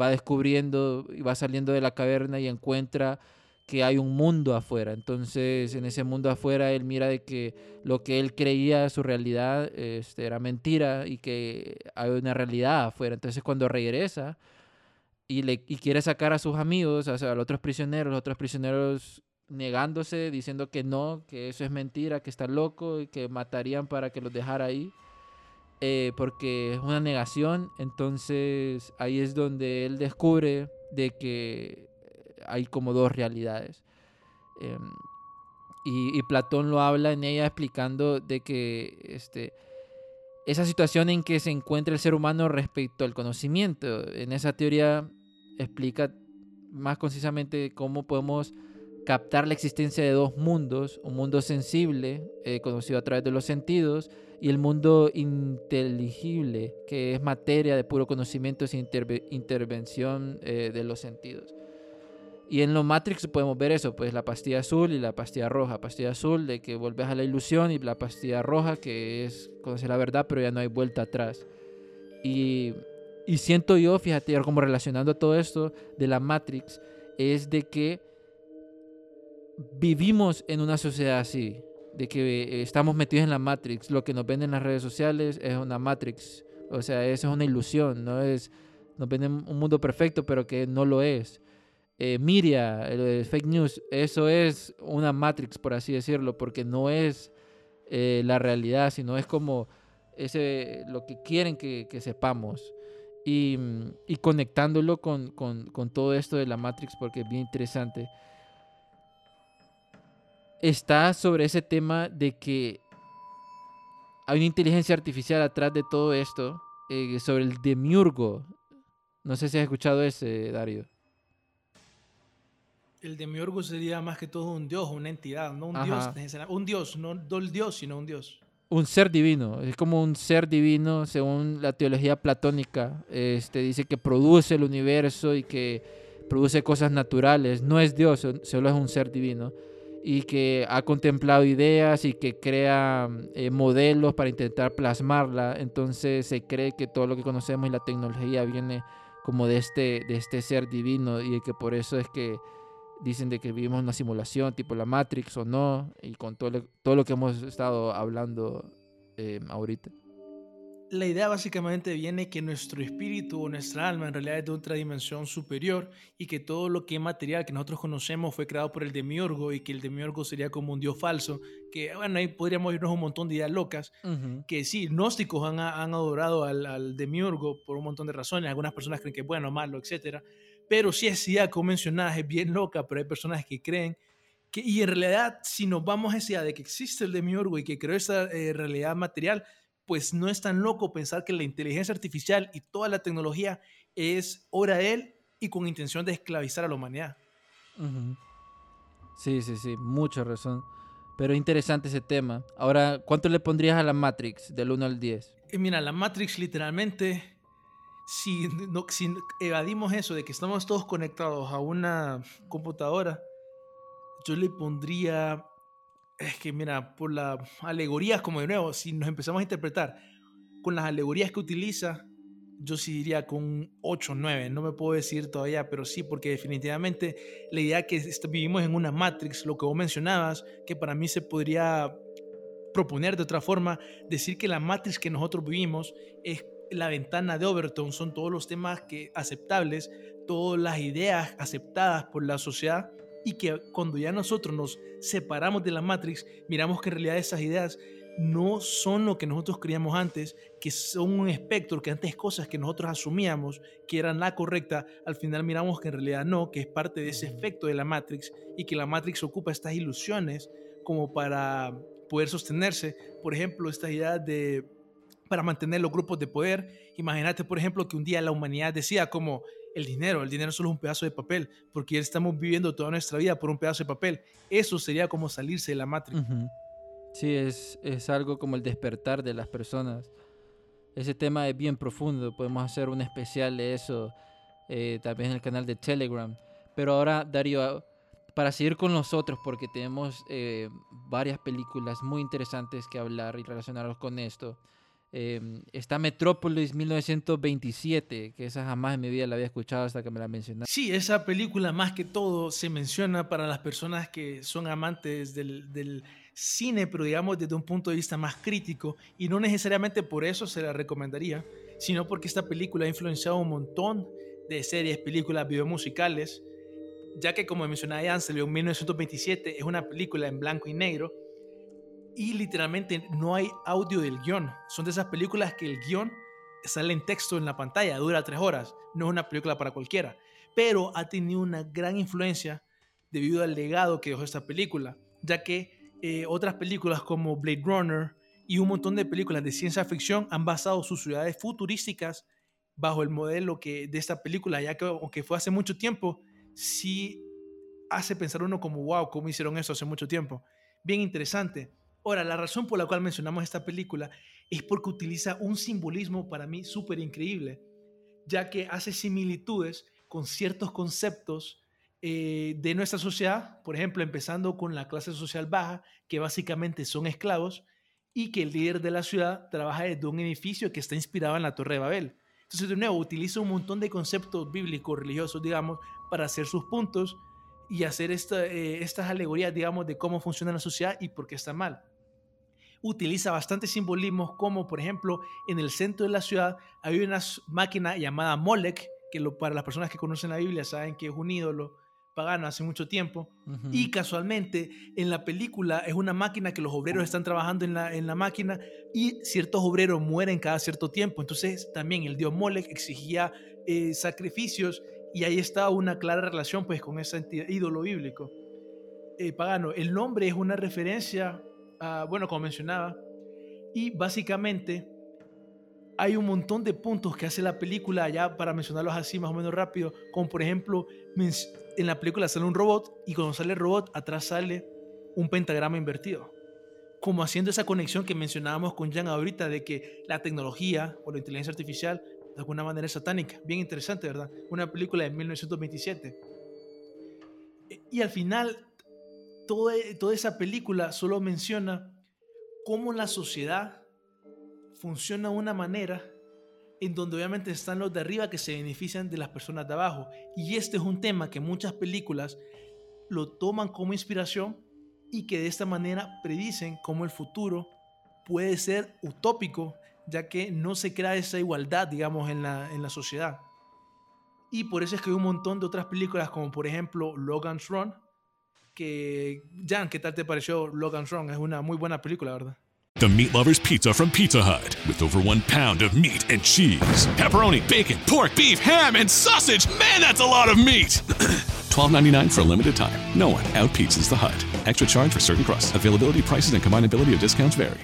A: va descubriendo y va saliendo de la caverna y encuentra que hay un mundo afuera. Entonces, en ese mundo afuera, él mira de que lo que él creía, su realidad, este, era mentira y que hay una realidad afuera. Entonces, cuando regresa y, le, y quiere sacar a sus amigos, a los otros prisioneros, otros prisioneros negándose, diciendo que no, que eso es mentira, que está loco y que matarían para que los dejara ahí. eh, porque es una negación, entonces ahí es donde él descubre de que hay como dos realidades. Em, y, Platón lo habla en ella explicando de que este, esa situación en que se encuentra el ser humano respecto al conocimiento, en esa teoría explica más concisamente cómo podemos captar la existencia de dos mundos, un mundo sensible, eh, conocido a través de los sentidos, y el mundo inteligible, que es materia de puro conocimiento sin interve- intervención eh, de los sentidos. Y en los Matrix podemos ver eso, pues la pastilla azul y la pastilla roja. Pastilla azul de que volvés a la ilusión y la pastilla roja que es conocer la verdad, pero ya no hay vuelta atrás. Y, y siento yo, fíjate, como relacionando todo esto de la Matrix, es de que vivimos en una sociedad así, de que eh, estamos metidos en la Matrix. Lo que nos ven en las redes sociales es una Matrix. O sea, eso es una ilusión, no es... Nos venden un mundo perfecto, pero que no lo es eh, Miria, el, el fake news, eso es una Matrix, por así decirlo, porque no es eh, la realidad, sino es como ese, lo que quieren que, sepamos. Y, mm, conectándolo con, con- con todo esto de la Matrix, porque es bien interesante, está sobre ese tema de que hay una inteligencia artificial atrás de todo esto, eh, sobre el demiurgo. No sé si has escuchado ese, Dario.
B: El demiurgo sería más que todo un dios, una entidad, no un
A: Ajá.
B: dios, un dios, no el dios, sino un dios.
A: un ser divino, es como un ser divino según la teología platónica. Este dice que produce el universo y que produce cosas naturales, no es Dios, solo es un ser divino y que ha contemplado ideas y que crea eh, modelos para intentar plasmarla. Entonces se cree que todo lo que conocemos y la tecnología viene como de este de este ser divino y que por eso es que dicen de que vivimos una simulación tipo la Matrix o no, y con todo lo, todo lo que hemos estado hablando eh, ahorita.
B: la idea básicamente viene que nuestro espíritu o nuestra alma en realidad es de otra dimensión superior y que todo lo que es material que nosotros conocemos fue creado por el demiurgo y que el demiurgo sería como un dios falso, que bueno, ahí podríamos irnos un montón de ideas locas,
A: Ujú.
B: que sí, gnósticos han, han adorado al, al demiurgo por un montón de razones, algunas personas creen que es bueno, malo, etcétera, pero sí esa idea como mencionadas es bien loca, pero hay personas que creen que, y en realidad si nos vamos a esa idea de que existe el demiurgo y que creó esta eh, realidad material, pues no es tan loco pensar que la inteligencia artificial y toda la tecnología es obra de él y con intención de esclavizar a la humanidad.
A: Ujú. Sí, sí, sí, mucha razón. Pero interesante ese tema. Ahora, ¿cuánto le pondrías a la Matrix del 1 al 10?
B: Y mira, la Matrix literalmente, si, no, si evadimos eso de que estamos todos conectados a una computadora, yo le pondría, es que mira, por las alegorías, como de nuevo, si nos empezamos a interpretar con las alegorías que utiliza, yo sí diría con un 8 9, no me puedo decir todavía, pero sí, porque definitivamente la idea que vivimos en una Matrix, lo que vos mencionabas, que para mí se podría proponer de otra forma, decir que la Matrix que nosotros vivimos es la ventana de Overton, son todos los temas que aceptables, todas las ideas aceptadas por la sociedad y que cuando ya nosotros nos separamos de la Matrix, miramos que en realidad esas ideas no son lo que nosotros creíamos antes, que son un espectro, que antes cosas que nosotros asumíamos que eran la correcta, al final miramos que en realidad no, que es parte de ese efecto de la Matrix y que la Matrix ocupa estas ilusiones como para poder sostenerse. Por ejemplo, esta idea de para mantener los grupos de poder. Imagínate, por ejemplo, que un día la humanidad decía como el dinero, el dinero solo es un pedazo de papel, porque estamos viviendo toda nuestra vida por un pedazo de papel. Eso sería como salirse de la Matrix.
A: Ujú. Sí, es, es algo como el despertar de las personas. Ese tema es bien profundo. Podemos hacer un especial de eso eh, también en el canal de Telegram. Pero ahora, Darío, para seguir con nosotros, porque tenemos eh, varias películas muy interesantes que hablar y relacionarlos con esto. Eh, está Metrópolis 1927, que esa jamás en mi vida la había escuchado hasta que me la mencionaste.
B: Sí, esa película más que todo se menciona para las personas que son amantes del, cine, pero digamos desde un punto de vista más crítico, y no necesariamente por eso se la recomendaría, sino porque esta película ha influenciado un montón de series, películas, videos musicales, ya que como mencionaba ya, en 1927, es una película en blanco y negro, y literalmente no hay audio del guion. Son de esas películas que el guion sale en texto en la pantalla, dura tres horas, no es una película para cualquiera, pero ha tenido una gran influencia debido al legado que dejó esta película, ya que eh, otras películas como Blade Runner y un montón de películas de ciencia ficción han basado sus ciudades futurísticas bajo el modelo que, de esta película, ya que aunque fue hace mucho tiempo, sí hace pensar uno como, wow, ¿cómo hicieron eso hace mucho tiempo? Bien interesante. Ahora, la razón por la cual mencionamos esta película es porque utiliza un simbolismo para mí súper increíble, ya que hace similitudes con ciertos conceptos eh, de nuestra sociedad, por ejemplo, empezando con la clase social baja, que básicamente son esclavos, y que el líder de la ciudad trabaja desde un edificio que está inspirado en la Torre de Babel. Entonces, de nuevo, utiliza un montón de conceptos bíblicos, religiosos, digamos, para hacer sus puntos y hacer eh, estas alegorías, digamos, de cómo funciona la sociedad y por qué está mal utiliza bastantes simbolismos, como por ejemplo en el centro de la ciudad hay una máquina llamada Molech, que lo, para las personas que conocen la Biblia saben que es un ídolo pagano hace mucho tiempo. Y casualmente en la película es una máquina que los obreros están trabajando en la, en la máquina y ciertos obreros mueren cada cierto tiempo. Entonces también el dios Molech exigía eh, sacrificios y ahí está una clara relación pues con ese ídolo bíblico eh, pagano. El nombre es una referencia, a, bueno, como mencionaba, y básicamente hay un montón de puntos que hace la película, ya para mencionarlos así más o menos rápido, como por ejemplo, en la película sale un robot y cuando sale el robot, atrás sale un pentagrama invertido. Como haciendo esa conexión que mencionábamos con Jan ahorita de que la tecnología o la inteligencia artificial de alguna manera es satánica. Bien interesante, ¿verdad? Una película de 1927. Y al final, toda, esa película solo menciona cómo la sociedad funciona de una manera en donde obviamente están los de arriba que se benefician de las personas de abajo. Y este es un tema que muchas películas lo toman como inspiración y que de esta manera predicen cómo el futuro puede ser utópico ya que no se crea esa igualdad, digamos, en la, en la sociedad. Y por eso es que hay un montón de otras películas, como por ejemplo Logan's Run, que, Jan, ¿qué tal te pareció Logan's Run? Es una muy buena película, ¿verdad?
D: The Meat Lover's Pizza from Pizza Hut, with over one pound of meat and cheese, pepperoni, bacon, pork, beef, ham, and sausage. Man, that's a lot of meat! $12.99 for a limited time. No one out pizzas the Hut. Extra charge for certain crusts. Availability, prices, and combinability of discounts vary.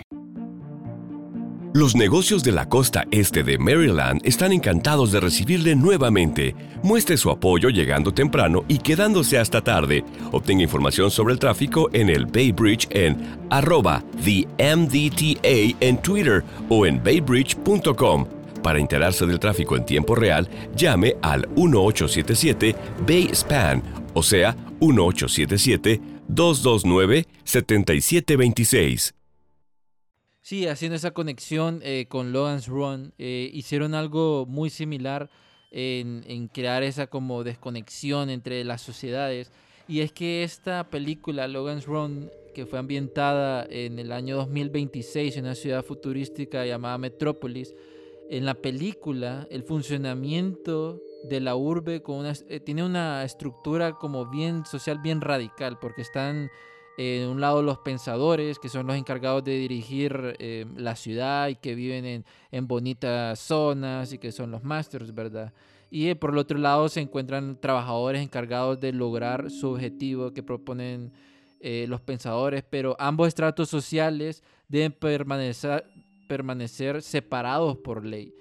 E: Los negocios de la costa este de Maryland están encantados de recibirle nuevamente. Muestre su apoyo llegando temprano y quedándose hasta tarde. Obtenga información sobre el tráfico en el Bay Bridge en arroba TheMDTA en Twitter o en baybridge.com. Para enterarse del tráfico en tiempo real, llame al 1877 Bay Span, o sea, 1877 229 7726.
A: Sí, haciendo esa conexión eh, con Logan's Run, eh, hicieron algo muy similar en, en crear esa como desconexión entre las sociedades. Y es que esta película, Logan's Run, que fue ambientada en el año 2026 en una ciudad futurística llamada Metrópolis, en la película el funcionamiento de la urbe con una, eh, tiene una estructura como bien social, bien radical, porque están en un lado los pensadores, que son los encargados de dirigir eh, la ciudad y que viven en, bonitas zonas y que son los masters, ¿verdad? Y eh, por el otro lado se encuentran trabajadores encargados de lograr su objetivo que proponen eh, los pensadores, pero ambos estratos sociales deben permanecer separados por ley.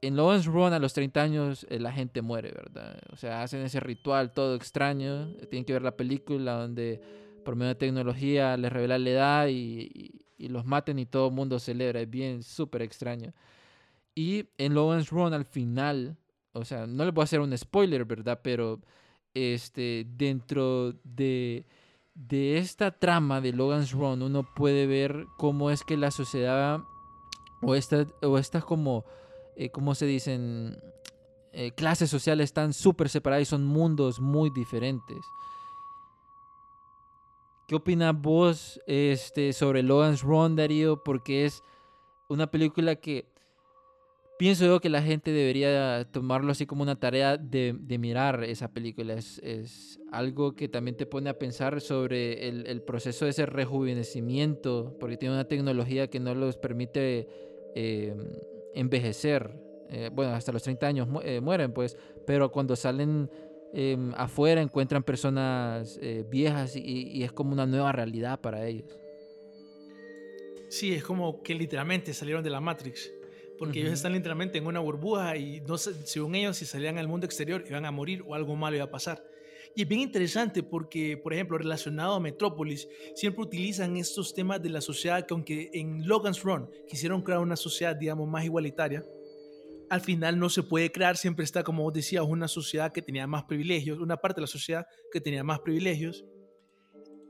A: En Logan's Run a los 30 años eh, la gente muere, ¿verdad? O sea, hacen ese ritual todo extraño. Tienen que ver la película donde por medio de tecnología les revela la edad y, los maten y todo el mundo celebra. Es bien súper extraño. Y en Logan's Run al final, o sea, no les voy a hacer un spoiler, ¿verdad? Pero este, dentro de, de esta trama de Logan's Run, uno puede ver cómo es que la sociedad o, esta, o estas como, eh, ¿cómo se dicen? Eh, clases sociales están súper separadas y son mundos muy diferentes. ¿Qué opinas vos este, sobre Logan's Run, Darío? Porque es una película que pienso yo que la gente debería tomarlo así como una tarea de, mirar esa película. Es, algo que también te pone a pensar sobre el, el proceso de ese rejuvenecimiento, porque tiene una tecnología que no los permite eh, envejecer. Eh, bueno, hasta los 30 años mu- eh, mueren, pues, pero cuando salen em, afuera encuentran personas eh, viejas y, y es como una nueva realidad para ellos.
B: Sí, es como que literalmente salieron de la Matrix. Porque ellos están literalmente en una burbuja y no sé, según ellos, si salían al mundo exterior, iban a morir o algo malo iba a pasar. Y es bien interesante porque, por ejemplo, relacionado a Metrópolis, siempre utilizan estos temas de la sociedad que aunque en Logan's Run quisieron crear una sociedad, digamos, más igualitaria, al final no se puede crear, siempre está, como vos decías, una sociedad que tenía más privilegios, una parte de la sociedad que tenía más privilegios.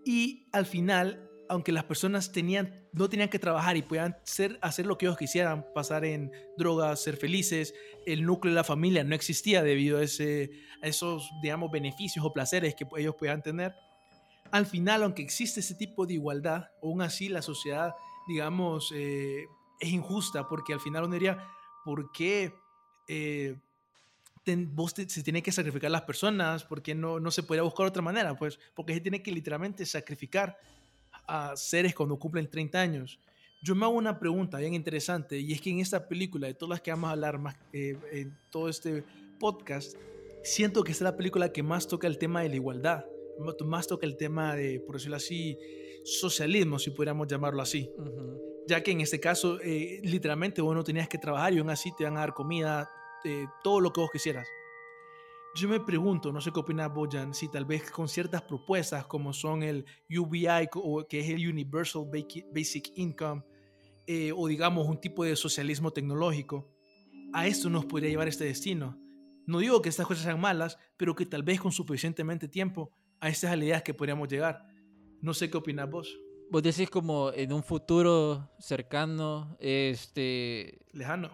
B: Y al final, aunque las personas tenían, no tenían que trabajar y podían ser, hacer lo que ellos quisieran, pasar en drogas, ser felices, el núcleo de la familia no existía debido a, ese, a esos, digamos, beneficios o placeres que ellos podían tener. Al final, aunque existe ese tipo de igualdad, aún así la sociedad, digamos, eh, es injusta porque al final uno diría, ¿por qué eh, vos se tiene que sacrificar las personas? ¿Por qué no, no se podría buscar otra manera? Pues porque se tiene que literalmente sacrificar a seres cuando cumplen 30 años. Yo me hago una pregunta bien interesante y es que en esta película, de todas las que vamos a hablar más, eh, en todo este podcast, siento que es la película que más toca el tema de la igualdad, más- más toca el tema de, por decirlo así, socialismo, si pudiéramos llamarlo así. Ya que en este caso, eh, literalmente vos no tenías que trabajar y aún así te van a dar comida, eh, todo lo que vos quisieras. Yo me pregunto, no sé qué opinas Bojan, si tal vez con ciertas propuestas como son el UBI, o que es el Universal Basic Income, eh, o digamos un tipo de socialismo tecnológico, a esto nos podría llevar este destino. No digo que estas cosas sean malas, pero que tal vez con suficientemente tiempo a estas ideas que podríamos llegar. No sé qué opinas vos.
A: Vos decís como en un futuro cercano, este,
B: Lejano.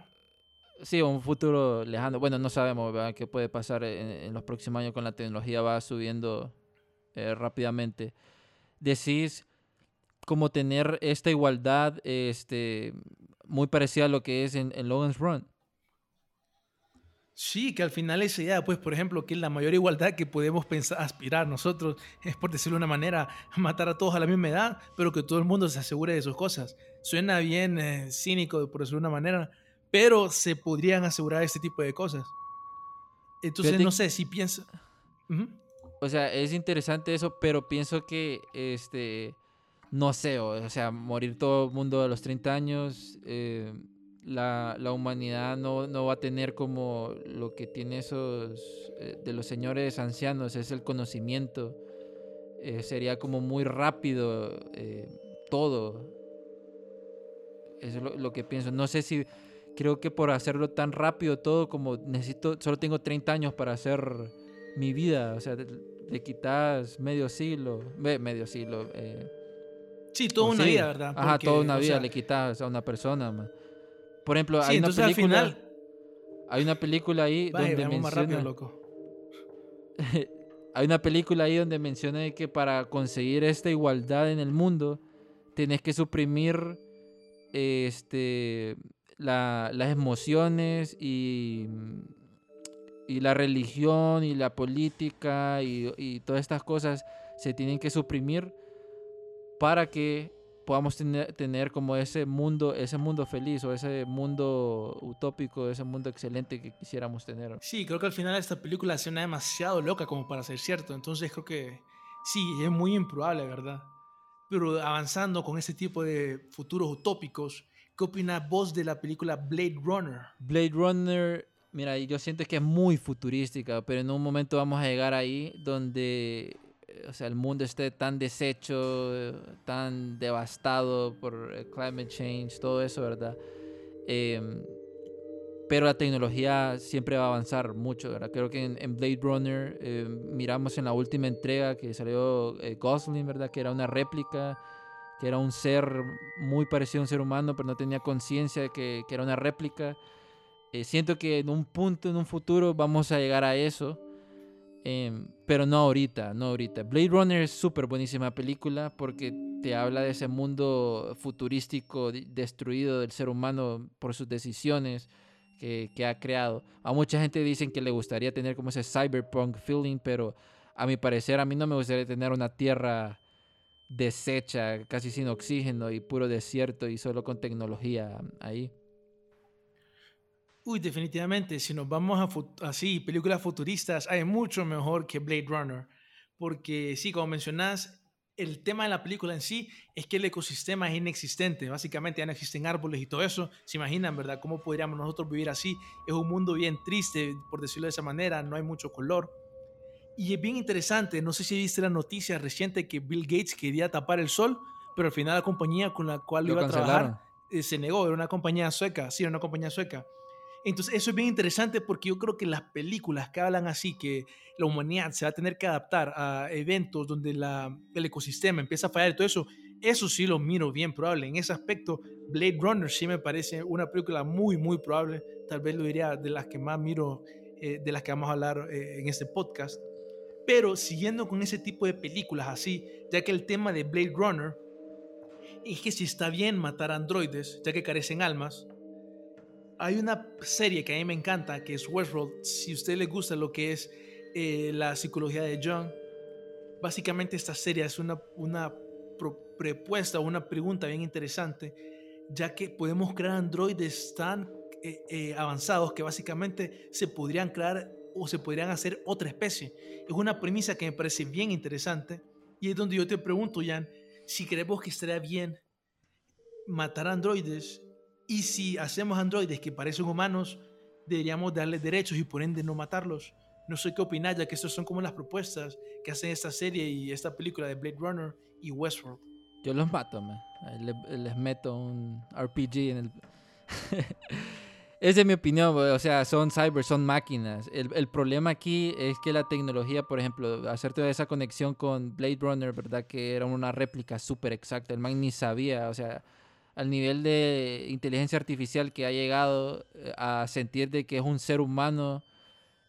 A: Sí, un futuro lejano. Bueno, no sabemos ¿verdad? qué puede pasar en, en los próximos años con la tecnología va subiendo eh, rápidamente. Decís como tener esta igualdad, este, muy parecida a lo que es en, en Logan's Run.
B: Sí, que al final esa idea, pues, por ejemplo, que la mayor igualdad que podemos pensar, aspirar nosotros es, por decirlo de una manera, matar a todos a la misma edad, pero que todo el mundo se asegure de sus cosas. Suena bien eh, cínico, por decirlo de una manera, pero se podrían asegurar este tipo de cosas. Entonces,
A: Fíjate-
B: no sé si piensa...
A: O sea, es interesante eso, pero pienso que, este, no sé, o, o sea, morir todo el mundo a los 30 años, eh, la, la humanidad no, no va a tener como lo que tiene esos, eh, de los señores ancianos, es el conocimiento. Eh, sería como muy rápido eh, todo. Eso es lo, lo que pienso. No sé si, creo que por hacerlo tan rápido todo, como necesito, solo tengo 30 años para hacer mi vida, o sea, le quitas medio siglo, ve, medio siglo. eh,
B: Sí, toda una vida, ¿verdad?
A: Ajá, toda una vida
B: sea,
A: le quitas a una persona, man. Por ejemplo,
B: Sí,
A: hay una
B: al
A: película,
B: final...
A: hay una película ahí
B: Vaya,
A: donde
B: veamos más
A: menciona,
B: rápido, loco.
A: hay una película ahí donde menciona que para conseguir esta igualdad en el mundo tenés que suprimir este la- las emociones y, y la religión y la política y, y todas estas cosas se tienen que suprimir para que podamos tener, tener como ese mundo ese mundo feliz o ese mundo utópico ese mundo excelente que quisiéramos tener
B: Sí, creo que al final esta película suena demasiado loca como para ser cierto. Entonces creo que sí, es muy improbable, ¿verdad? Pero avanzando con este tipo de futuros utópicos, ¿qué opinas vos de la película Blade Runner?
A: Blade Runner, mira, yo siento que es muy futurística, pero en un momento vamos a llegar ahí donde, eh, o sea, el mundo esté tan deshecho, eh, tan devastado por el climate change, todo eso, ¿verdad? Em, pero la tecnología siempre va a avanzar mucho, ¿verdad? Creo que en, en Blade Runner eh, miramos en la última entrega que salió eh, Gosling, ¿verdad? Que era una réplica, que era un ser muy parecido a un ser humano, pero no tenía conciencia que, que era una réplica. Eh, siento que en un punto, en un futuro, vamos a llegar a eso. em, pero no ahorita, no ahorita. Blade Runner es súper buenísima película porque te habla de ese mundo futurístico destruido del ser humano por sus decisiones que, que ha creado. A mucha gente dicen que le gustaría tener como ese cyberpunk feeling, pero a mi parecer a mí no me gustaría tener una tierra deshecha, casi sin oxígeno y puro desierto y solo con tecnología ahí.
B: Uy, definitivamente, si nos vamos a así, películas futuristas, hay mucho mejor que Blade Runner. Porque sí, como mencionás, el tema de la película en sí es que el ecosistema es inexistente. Básicamente ya no existen árboles y todo eso. Se imaginan, ¿verdad? ¿Cómo podríamos nosotros vivir así? Es un mundo bien triste, por decirlo de esa manera. No hay mucho color. Y es bien interesante. No sé si viste la noticia reciente que Bill Gates quería tapar el sol, pero al final la compañía con la cual
A: Lo
B: iba a trabajar eh, se negó. Era una compañía sueca. Sí, era una compañía sueca. Entonces eso es bien interesante porque yo creo que las películas que hablan así, que la humanidad se va a tener que adaptar a eventos donde la, el ecosistema empieza a fallar y todo eso, eso sí lo miro bien probable. En ese aspecto, Blade Runner sí me parece una película muy, muy probable. Tal vez lo diría de las que más miro, eh, de las que vamos a hablar eh, en este podcast. Pero siguiendo con ese tipo de películas así, ya que el tema de Blade Runner es que si está bien matar androides, ya que carecen almas, hay una serie que a mí me encanta, que es Westworld. Si a usted le gusta lo que es eh, la psicología de John, básicamente esta serie es una, una pro- propuesta, una pregunta bien interesante, ya que podemos crear androides tan eh, eh, avanzados que básicamente se podrían crear o se podrían hacer otra especie. Es una premisa que me parece bien interesante y es donde yo te pregunto, Jan, si creemos que estaría bien matar androides y si hacemos androides que parecen humanos, deberíamos darles derechos y por ende no matarlos. No sé qué opinar, ya que estas son como las propuestas que hacen esta serie y esta película de Blade Runner y Westworld.
A: Yo los mato, man. Ahí le- les meto un RPG en el... Es mi opinión, o sea, son cyber, son máquinas. El, el problema aquí es que la tecnología, por ejemplo, hacer toda esa conexión con Blade Runner, ¿verdad? Que era una réplica súper exacta. El man ni sabía, o sea, al nivel de inteligencia artificial que ha llegado eh, a sentir de que es un ser humano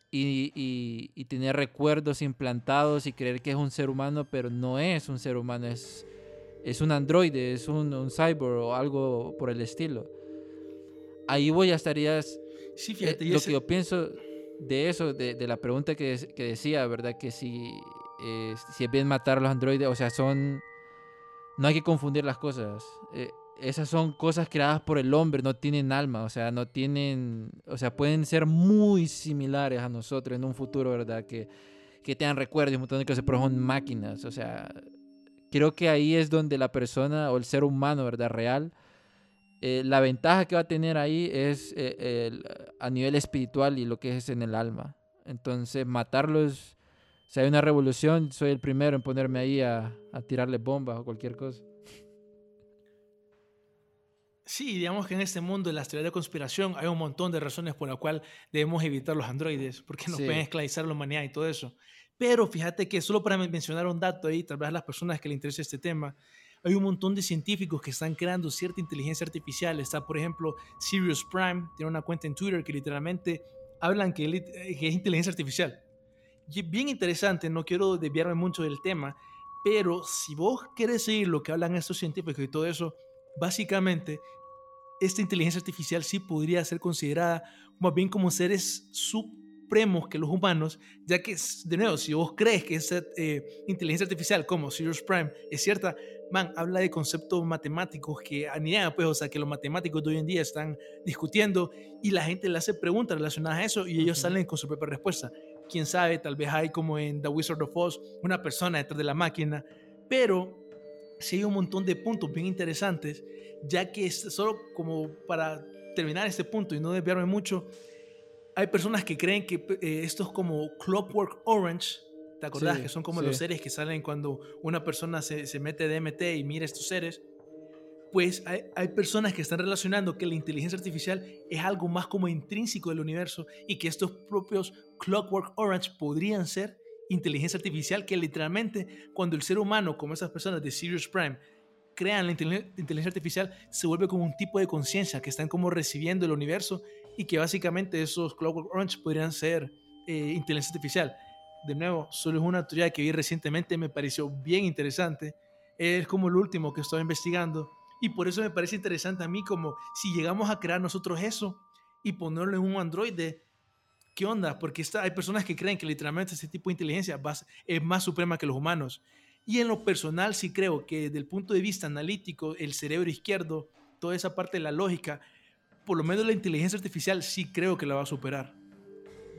A: y, y, y tener recuerdos implantados y creer que es un ser humano, pero no es un ser humano, es, es un androide, es un, un cyborg o algo por el estilo. Ahí vos ya estarías
B: Sí,
A: Eh,
B: fíjate. y
A: lo
B: ese-
A: que yo pienso de eso, de, de la pregunta que decía, ¿verdad? Que si, eh, si es bien matar a los androides, o sea, son... No hay que confundir las cosas. Eh, esas son cosas creadas por el hombre, no tienen alma, o sea, no tienen... O sea, pueden ser muy similares a nosotros en un futuro, ¿verdad? Que, que tengan recuerdos y un montón de cosas, pero son máquinas, o sea... Creo que ahí es donde la persona o el ser humano, ¿verdad? Real, eh, la ventaja que va a tener ahí es eh, el- a nivel espiritual y lo que es en el alma. Entonces, matarlos, si hay una revolución, soy el primero en ponerme ahí a, a tirarle bombas o cualquier cosa.
B: Sí, digamos que en este mundo de las teorías de conspiración hay un montón de razones por las cuales debemos evitar los androides, porque nos
A: Sí.
B: pueden esclavizar la humanidad y todo eso. Pero fíjate que solo para men- mencionar un dato ahí, tal vez a las personas que les interese este tema, hay un montón de científicos que están creando cierta inteligencia artificial. Está, por ejemplo, Sirius Prime, tiene una cuenta en Twitter que literalmente hablan que, eh, que es inteligencia artificial. Y bien interesante, no quiero desviarme mucho del tema, pero si vos querés seguir lo que hablan estos científicos y todo eso, básicamente esta inteligencia artificial sí podría ser considerada más bien como seres supremos que los humanos, ya que, de nuevo, si vos crees que esa eh, inteligencia artificial como Sirius Prime es cierta, man, habla de conceptos matemáticos que a ni idea, pues, o sea, que los matemáticos de hoy en día están discutiendo y la gente le hace preguntas relacionadas a eso y ellos
A: Ujú.
B: salen con su propia respuesta. Quién sabe, tal vez hay como en The Wizard of Oz una persona detrás de la máquina, pero sí hay un montón de puntos bien interesantes, ya que es solo como para terminar este punto y no desviarme mucho, hay personas que creen que eh, esto es como Clockwork Orange, ¿te acordás?
A: Sí,
B: que son como
A: sí.
B: los seres que salen cuando una persona se, se mete DMT y mira estos seres. Pues hay, hay personas que están relacionando que la inteligencia artificial es algo más como intrínseco del universo y que estos propios Clockwork Orange podrían ser inteligencia artificial que literalmente cuando el ser humano, como esas personas de Sirius Prime, crean la inteligen- inteligencia artificial, se vuelve como un tipo de conciencia que están como recibiendo el universo y que básicamente esos Clockwork Orange podrían ser eh, inteligencia artificial. De nuevo, solo es una teoría que vi recientemente, me pareció bien interesante. Es como lo último que estoy investigando y por eso me parece interesante a mí como si llegamos a crear nosotros eso y ponerlo en un androide, ¿qué onda? Porque está, hay personas que creen que literalmente este tipo de inteligencia es más suprema que los humanos. Y en lo personal sí creo que desde el punto de vista analítico, el cerebro izquierdo, toda esa parte de la lógica, por lo menos la inteligencia artificial sí creo que la va a superar.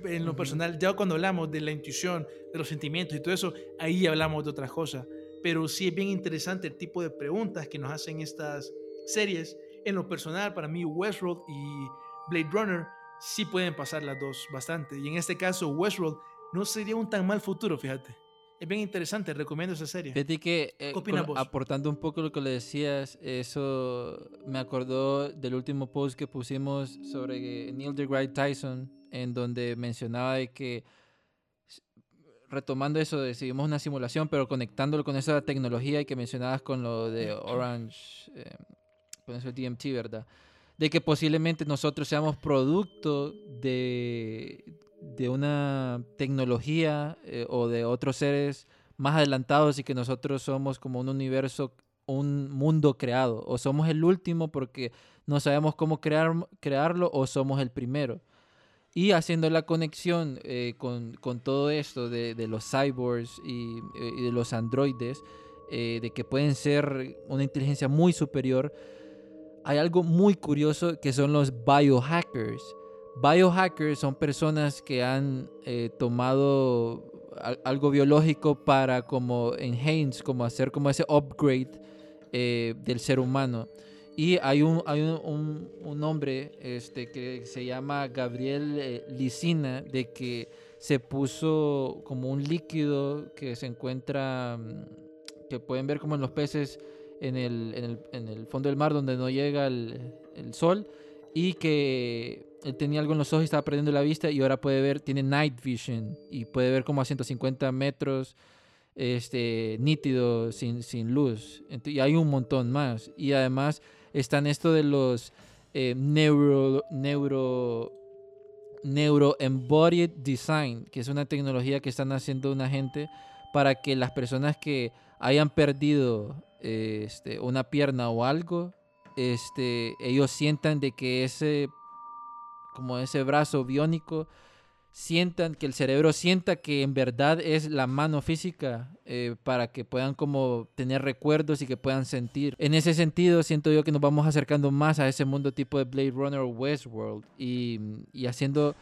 B: En lo personal, ya cuando hablamos de la intuición, de los sentimientos y todo eso, ahí hablamos de otras cosas. Pero sí es bien interesante el tipo de preguntas que nos hacen estas series. En lo personal, para mí, Westworld y Blade Runner sí pueden pasar las dos bastante. Y en este caso, Westworld no sería un tan mal futuro, fíjate. Es bien interesante, recomiendo esa serie.
A: Fíjate que, eh,
B: ¿Qué opinas
A: con-
B: vos?
A: aportando un poco lo que le decías, eso me acordó del último post que pusimos sobre Neil deGrasse Tyson, en donde mencionaba de que, retomando eso de si vimos una simulación, pero conectándolo con esa tecnología que mencionabas con lo de Orange, eh, con eso DMT, ¿verdad? De que posiblemente nosotros seamos producto de, de una tecnología eh, o de otros seres más adelantados y que nosotros somos como un universo, un mundo creado. O somos el último porque no sabemos cómo crear, crearlo o somos el primero. Y haciendo la conexión eh, con, con todo esto de, de los cyborgs y, eh, de los androides, de que pueden ser una inteligencia muy superior, hay algo muy curioso que son los biohackers. Biohackers son personas que han eh, tomado al- algo biológico para como enhance, como hacer como ese upgrade eh, del ser humano. Y hay un, hay un, un- un hombre este, que se llama Gabriel eh, Licina, de que se puso como un líquido que se encuentra, mm, que pueden ver como en los peces en el, en el, en el fondo del mar donde no llega el, el sol, y que él tenía algo en los ojos y estaba perdiendo la vista y ahora puede ver, tiene night vision y puede ver como a 150 metros este, nítido, sin, sin luz. Y hay un montón más. Y además están esto de los eh, neuro, neuro, neuro embodied design, que es una tecnología que están haciendo una gente para que las personas que hayan perdido eh, este, una pierna o algo este, ellos sientan de que ese, como ese brazo biónico, sientan, que el cerebro sienta que en verdad es la mano física eh, para que puedan como tener recuerdos y que puedan sentir. En ese sentido, siento yo que nos vamos acercando más a ese mundo tipo de Blade Runner Westworld y, y haciendo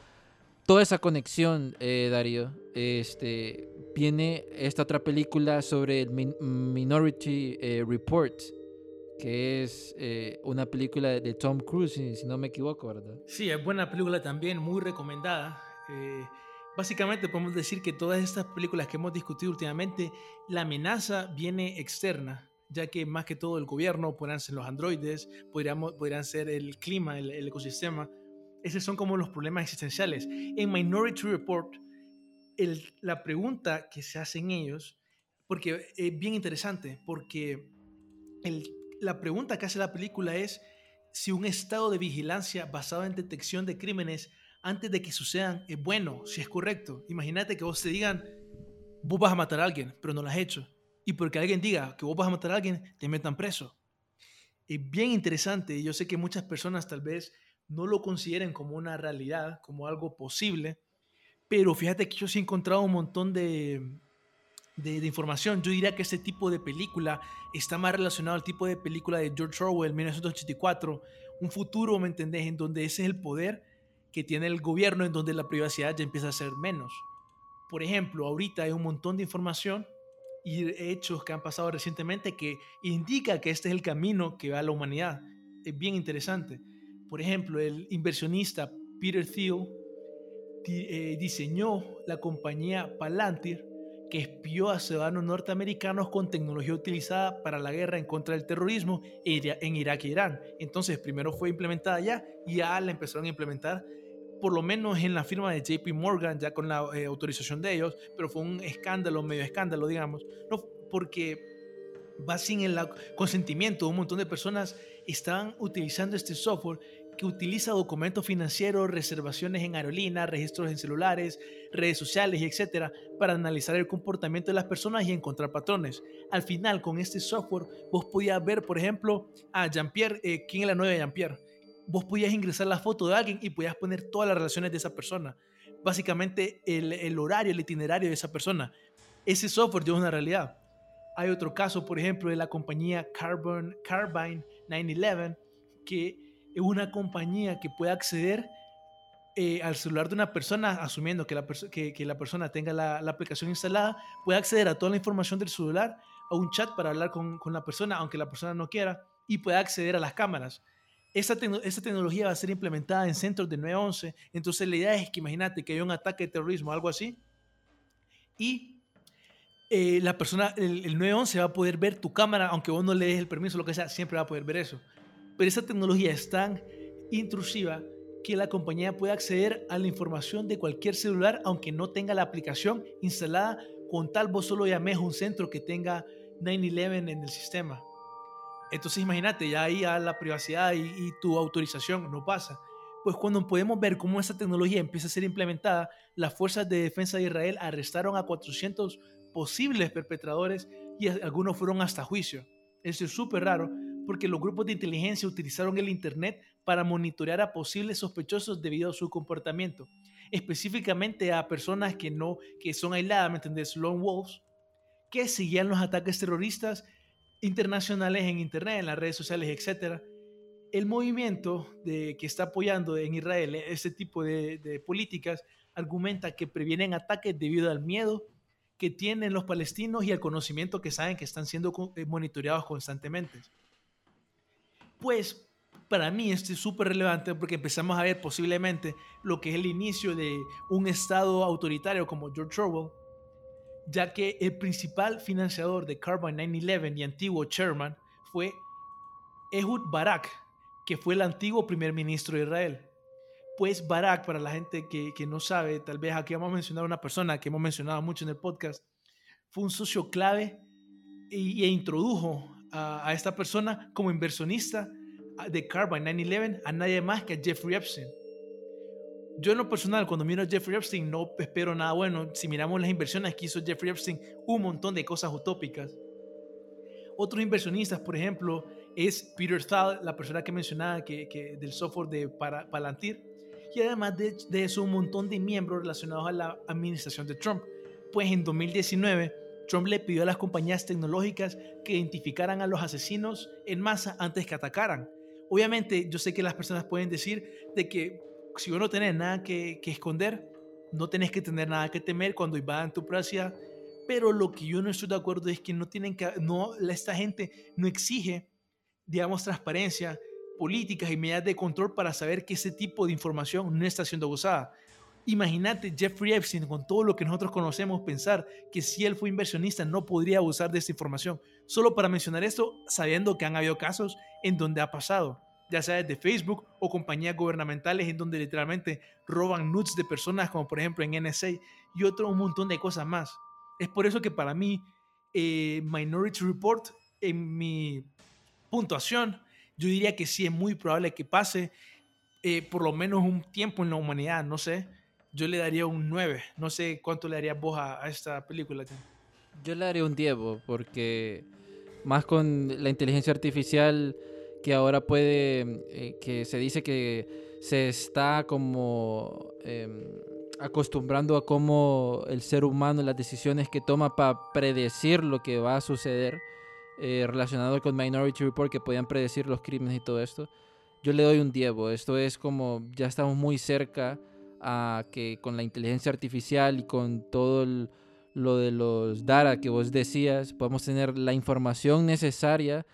A: toda esa conexión, eh, Darío. Este, viene esta otra película sobre el Min- Minority eh, Report, que es eh, una película de Tom Cruise, si, no me equivoco, ¿verdad?
B: Sí, es buena película también, muy recomendada. Eh, básicamente podemos decir que todas estas películas que hemos discutido últimamente, la amenaza viene externa, ya que más que todo el gobierno, podrían ser los androides, podríamos, podrían ser el clima, el, el ecosistema. Esos son como los problemas existenciales. En Minority Report, el- la pregunta que se hacen ellos, porque es bien interesante, porque el- la pregunta que hace la película es si un estado de vigilancia basado en detección de crímenes antes de que sucedan es bueno, si es correcto. Imagínate que vos te digan, vos vas a matar a alguien, pero no lo has hecho. Y porque alguien diga que vos vas a matar a alguien, te metan preso. Es bien interesante y yo sé que muchas personas tal vez no lo consideren como una realidad, como algo posible, pero fíjate que yo sí he encontrado un montón de, de, de información. Yo diría que este tipo de película está más relacionado al tipo de película de George Orwell, 1984, un futuro, ¿me entendés?, en donde ese es el poder que tiene el gobierno, en donde la privacidad ya empieza a ser menos. Por ejemplo, ahorita hay un montón de información y hechos que han pasado recientemente que indica que este es el camino que va a la humanidad. Es bien interesante. Por ejemplo, el inversionista Peter Thiel eh, diseñó la compañía Palantir que espió a ciudadanos norteamericanos con tecnología utilizada para la guerra en contra del terrorismo en Ira- en Irak e Irán. Entonces, primero fue implementada ya y ya la empezaron a implementar, por lo menos en la firma de JP Morgan, ya con la eh, autorización de ellos, pero fue un escándalo, medio escándalo, digamos, no, porque va sin el consentimiento. Un montón de personas estaban utilizando este software que utiliza documentos financieros, reservaciones en aerolíneas, registros en celulares, redes sociales etcétera, para analizar el comportamiento de las personas y encontrar patrones. Al final, con este software, vos podías ver, por ejemplo, a Jean-Pierre, eh, quién es la de Jean-Pierre. Vos podías ingresar la foto de alguien y podías poner todas las relaciones de esa persona. Básicamente, el, el horario, el itinerario de esa persona. Ese software es una realidad. Hay otro caso, por ejemplo, de la compañía Carbon, Carbine 911, que una compañía que puede acceder eh, al celular de una persona, asumiendo que la, persona tenga la, aplicación instalada, puede acceder a toda la información del celular, a un chat para hablar con, la persona, aunque la persona no quiera, y puede acceder a las cámaras. Esta tecnología va a ser implementada en centros de 911, entonces la idea es que imagínate que hay un ataque de terrorismo, algo así, y eh, la persona, el, el 911 va a poder ver tu cámara, aunque vos no le des el permiso, lo que sea, siempre va a poder ver eso. Pero esa tecnología es tan intrusiva que la compañía puede acceder a la información de cualquier celular, aunque no tenga la aplicación instalada, con tal vos solo llames a un centro que tenga 911 en el sistema. Entonces imagínate, ya ahí la privacidad y, y tu autorización no pasa. Pues cuando podemos ver cómo esa tecnología empieza a ser implementada, las fuerzas de defensa de Israel arrestaron a 400 posibles perpetradores y algunos fueron hasta juicio. Eso es súper raro porque los grupos de inteligencia utilizaron el Internet para monitorear a posibles sospechosos debido a su comportamiento, específicamente a personas que, no, que son aisladas, ¿me entendés? Lone wolves, que seguían los ataques terroristas internacionales en Internet, en las redes sociales, etc. El movimiento de, que está apoyando en Israel este tipo de, de políticas argumenta que previenen ataques debido al miedo que tienen los palestinos y al conocimiento que saben que están siendo eh, monitoreados constantemente. Pues para mí esto es súper relevante porque empezamos a ver posiblemente lo que es el inicio de un estado autoritario como George Orwell, ya que el principal financiador de Carbine 911 y antiguo chairman fue Ehud Barak, que fue el antiguo primer ministro de Israel. Pues Barak, para la gente que, que no sabe, tal vez aquí vamos a mencionar a una persona que hemos mencionado mucho en el podcast, fue un socio clave y, e introdujo a, esta persona como inversionista de Carbine 911 a nadie más que a Jeffrey Epstein. Yo en lo personal, cuando miro a Jeffrey Epstein, no espero nada bueno. Si miramos las inversiones que hizo Jeffrey Epstein, un montón de cosas utópicas. Otros inversionistas, por ejemplo, es Peter Thal, la persona que mencionaba que del software de para, Palantir. Y además de, de eso, un montón de miembros relacionados a la administración de Trump. Pues en 2019, Trump le pidió a las compañías tecnológicas que identificaran a los asesinos en masa antes que atacaran. Obviamente, yo sé que las personas pueden decir de que si vos no tenés nada que, esconder, no tenés que tener nada que temer cuando invadan tu privacidad. Pero lo que yo no estoy de acuerdo es que no tienen que, no, esta gente no exige, digamos, transparencia, políticas y medidas de control para saber que ese tipo de información no está siendo usada. Imagínate Jeffrey Epstein con todo lo que nosotros conocemos pensar que si él fue inversionista no podría abusar de esta información. Solo para mencionar esto, sabiendo que han habido casos en donde ha pasado, ya sea de Facebook o compañías gubernamentales en donde literalmente roban nudes de personas como por ejemplo en NSA y otro un montón de cosas más. Es por eso que para mí eh, Minority Report en mi puntuación yo diría que sí es muy probable que pase eh, por lo menos un tiempo en la humanidad, no sé yo le daría un 9. No sé cuánto le darías vos a, esta película.
A: Yo le daría un 10, porque más con la inteligencia artificial que ahora puede, eh, que se dice que se está como em, acostumbrando a cómo el ser humano, las decisiones que toma para predecir lo que va a suceder, eh, relacionado con Minority Report, que podían predecir los crímenes y todo esto. Yo le doy un 10, esto es como ya estamos muy cerca a que con la inteligencia artificial y con todo lo de los data que vos decías, podemos tener la información necesaria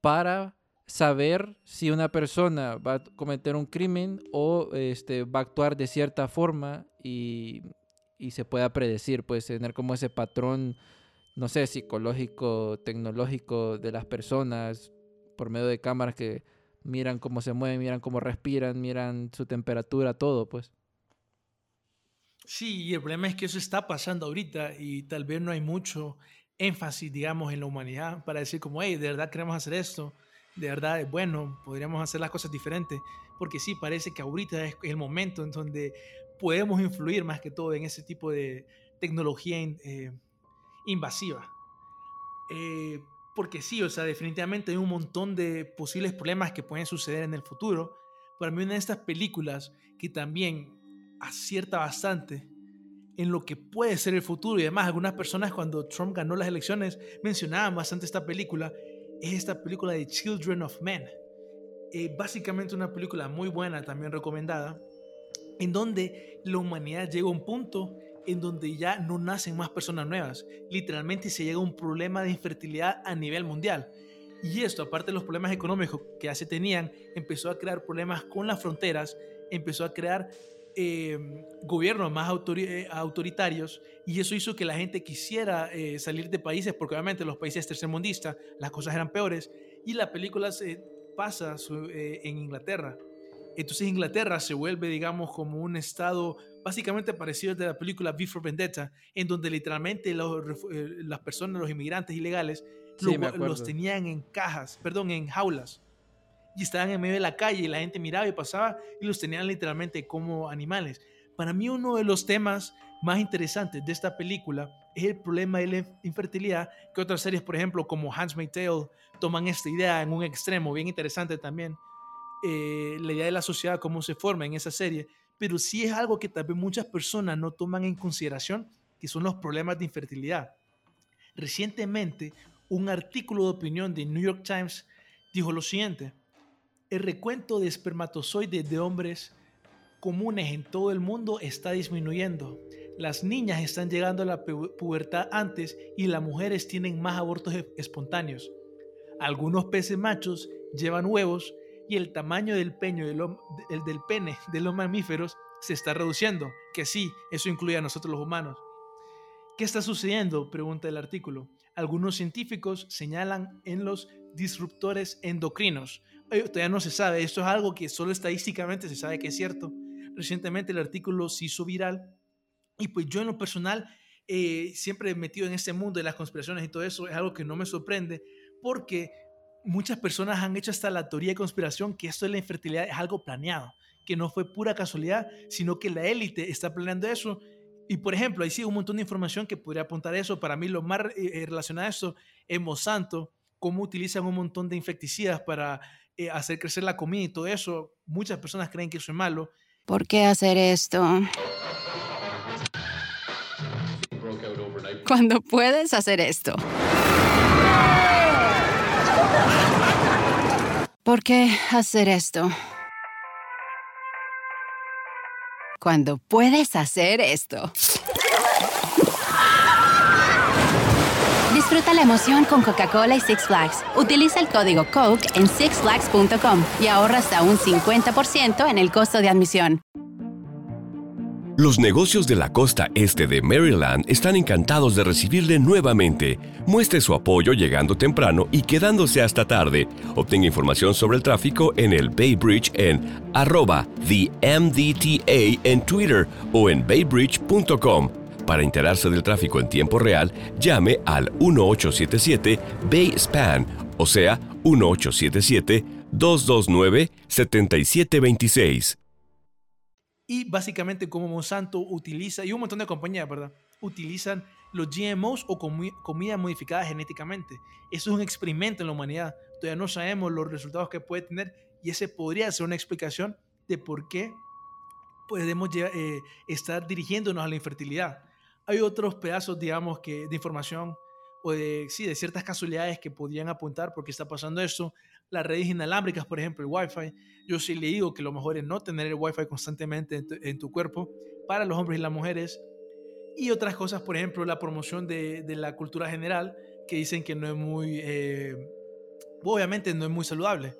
A: para saber si una persona va a cometer un crimen o este, va a actuar de cierta forma y, y se pueda predecir, pues tener como ese patrón, no sé, psicológico, tecnológico de las personas por medio de cámaras que miran cómo se mueven, miran cómo respiran, miran su temperatura, todo, pues.
B: Sí, y el problema es que eso está pasando ahorita y tal vez no hay mucho énfasis, digamos, en la humanidad para decir como, hey, de verdad queremos hacer esto, de verdad es bueno, podríamos hacer las cosas diferentes, porque sí, parece que ahorita es el momento en donde podemos influir más que todo en ese tipo de tecnología eh, invasiva. Eh, porque sí, o sea, definitivamente hay un montón de posibles problemas que pueden suceder en el futuro. Para mí una de estas películas que también acierta bastante en lo que puede ser el futuro. Y además, algunas personas cuando Trump ganó las elecciones mencionaban bastante esta película. Es esta película de Children of Men. Eh, básicamente una película muy buena, también recomendada, en donde la humanidad llega a un punto en donde ya no nacen más personas nuevas. Literalmente se llega a un problema de infertilidad a nivel mundial. Y esto, aparte de los problemas económicos que ya se tenían, empezó a crear problemas con las fronteras, empezó a crear eh, gobiernos más eh, autoritarios y eso hizo que la gente quisiera eh, salir de países porque obviamente los países tercermundistas las cosas eran peores y la película se pasa en Inglaterra. Entonces Inglaterra se vuelve, digamos, como un estado básicamente parecido a la película V for Vendetta, en donde literalmente las personas, los inmigrantes ilegales, los tenían en cajas, perdón, en jaulas y estaban en medio de la calle y la gente miraba y pasaba y los tenían literalmente como animales. Para mí uno de los temas más interesantes de esta película es el problema de la infertilidad, que otras series, por ejemplo, como Handmaid's Tale, toman esta idea en un extremo, bien interesante también, eh, la idea de la sociedad, cómo se forma en esa serie, pero sí es algo que tal vez muchas personas no toman en consideración, que son los problemas de infertilidad. Recientemente, un artículo de opinión de New York Times dijo lo siguiente, el recuento de espermatozoides de hombres comunes en todo el mundo está disminuyendo. Las niñas están llegando a la pubertad antes y las mujeres tienen más abortos e-, espontáneos. Algunos peces machos llevan huevos y el tamaño del, peño del, del pene de los mamíferos se está reduciendo, que sí, eso incluye a nosotros los humanos. ¿Qué está sucediendo? Pregunta el artículo. Algunos científicos señalan en los disruptores endocrinos, todavía no se sabe. Esto es algo que solo estadísticamente se sabe que es cierto. Recientemente el artículo se hizo viral y pues yo en lo personal eh, siempre metido en este mundo de las conspiraciones y todo eso es algo que no me sorprende porque muchas personas han hecho hasta la teoría de conspiración que esto de la infertilidad es algo planeado, que no fue pura casualidad, sino que la élite está planeando eso. Y por ejemplo, ahí sí un montón de información que podría apuntar a eso. Para mí lo más eh, relacionado a eso es Monsanto cómo utilizan un montón de insecticidas para eh, hacer crecer la comida y todo eso. Muchas personas creen que eso es malo.
F: ¿Por qué hacer esto? Cuando puedes hacer esto. ¿Por qué hacer esto? Cuando puedes hacer esto. Disfruta la emoción con Coca-Cola y Six Flags. Utiliza el código COKE en sixflags.com y ahorra hasta un 50% en el costo de admisión.
E: Los negocios de la costa este de Maryland están encantados de recibirle nuevamente. Muestre su apoyo llegando temprano y quedándose hasta tarde. Obtenga información sobre el tráfico en el Bay Bridge en arroba the MDTA en Twitter o en baybridge.com. Para enterarse del tráfico en tiempo real, llame al 1877 Bay Span, o sea, 1877 229 7726
B: y básicamente como Monsanto utiliza, y un montón de compañías, ¿verdad? Utilizan los GMOs o comida modificada genéticamente. Eso es un experimento en la humanidad. Todavía no sabemos los resultados que puede tener y ese podría ser una explicación de por qué podemos eh, estar dirigiéndonos a la infertilidad. Hay otros pedazos, digamos, que, de información o de, sí, de ciertas casualidades que podrían apuntar por qué está pasando esto las redes inalámbricas, por ejemplo, el Wi-Fi. Yo sí le digo que lo mejor es no tener el Wi-Fi constantemente en tu, cuerpo para los hombres y las mujeres. Y otras cosas, por ejemplo, la promoción de, de la cultura general, que dicen que no es muy, eh, obviamente no es muy saludable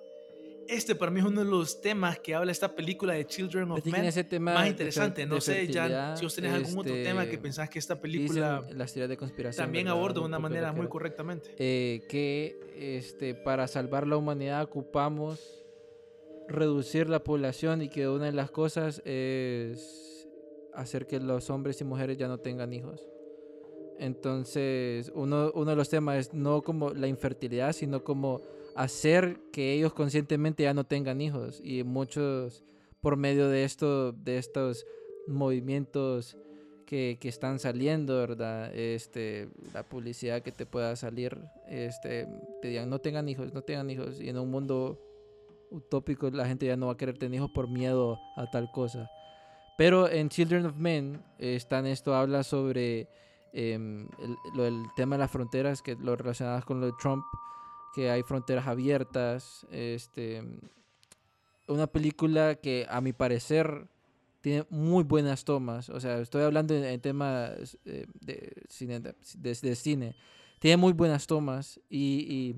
B: este para mí es uno de los temas que habla esta película de Children of Men
A: ese tema
B: más interesante. no sé, Jan, si vos tenés algún otro tema que este, pensás que esta película
A: las teorías de conspiración
B: también aborda de una manera muy correctamente.
A: Eh, que este, para salvar la humanidad ocupamos reducir la población y que una de las cosas es hacer que los hombres y mujeres ya no tengan hijos. Entonces, uno, uno de los temas es no como la infertilidad, sino como hacer que ellos conscientemente ya no tengan hijos y muchos por medio de esto de estos movimientos que, que, están saliendo, ¿verdad? Este, la publicidad que te pueda salir, este, te digan no tengan hijos, no tengan hijos y en un mundo utópico la gente ya no va a querer tener hijos por miedo a tal cosa. Pero en Children of Men están esto habla sobre em, el, lo, el tema de las fronteras que lo relacionadas con lo de Trump que hay fronteras abiertas. Este, una película que a mi parecer tiene muy buenas tomas. O sea, estoy hablando en, temas eh, de, cine, de, cine. Tiene muy buenas tomas y,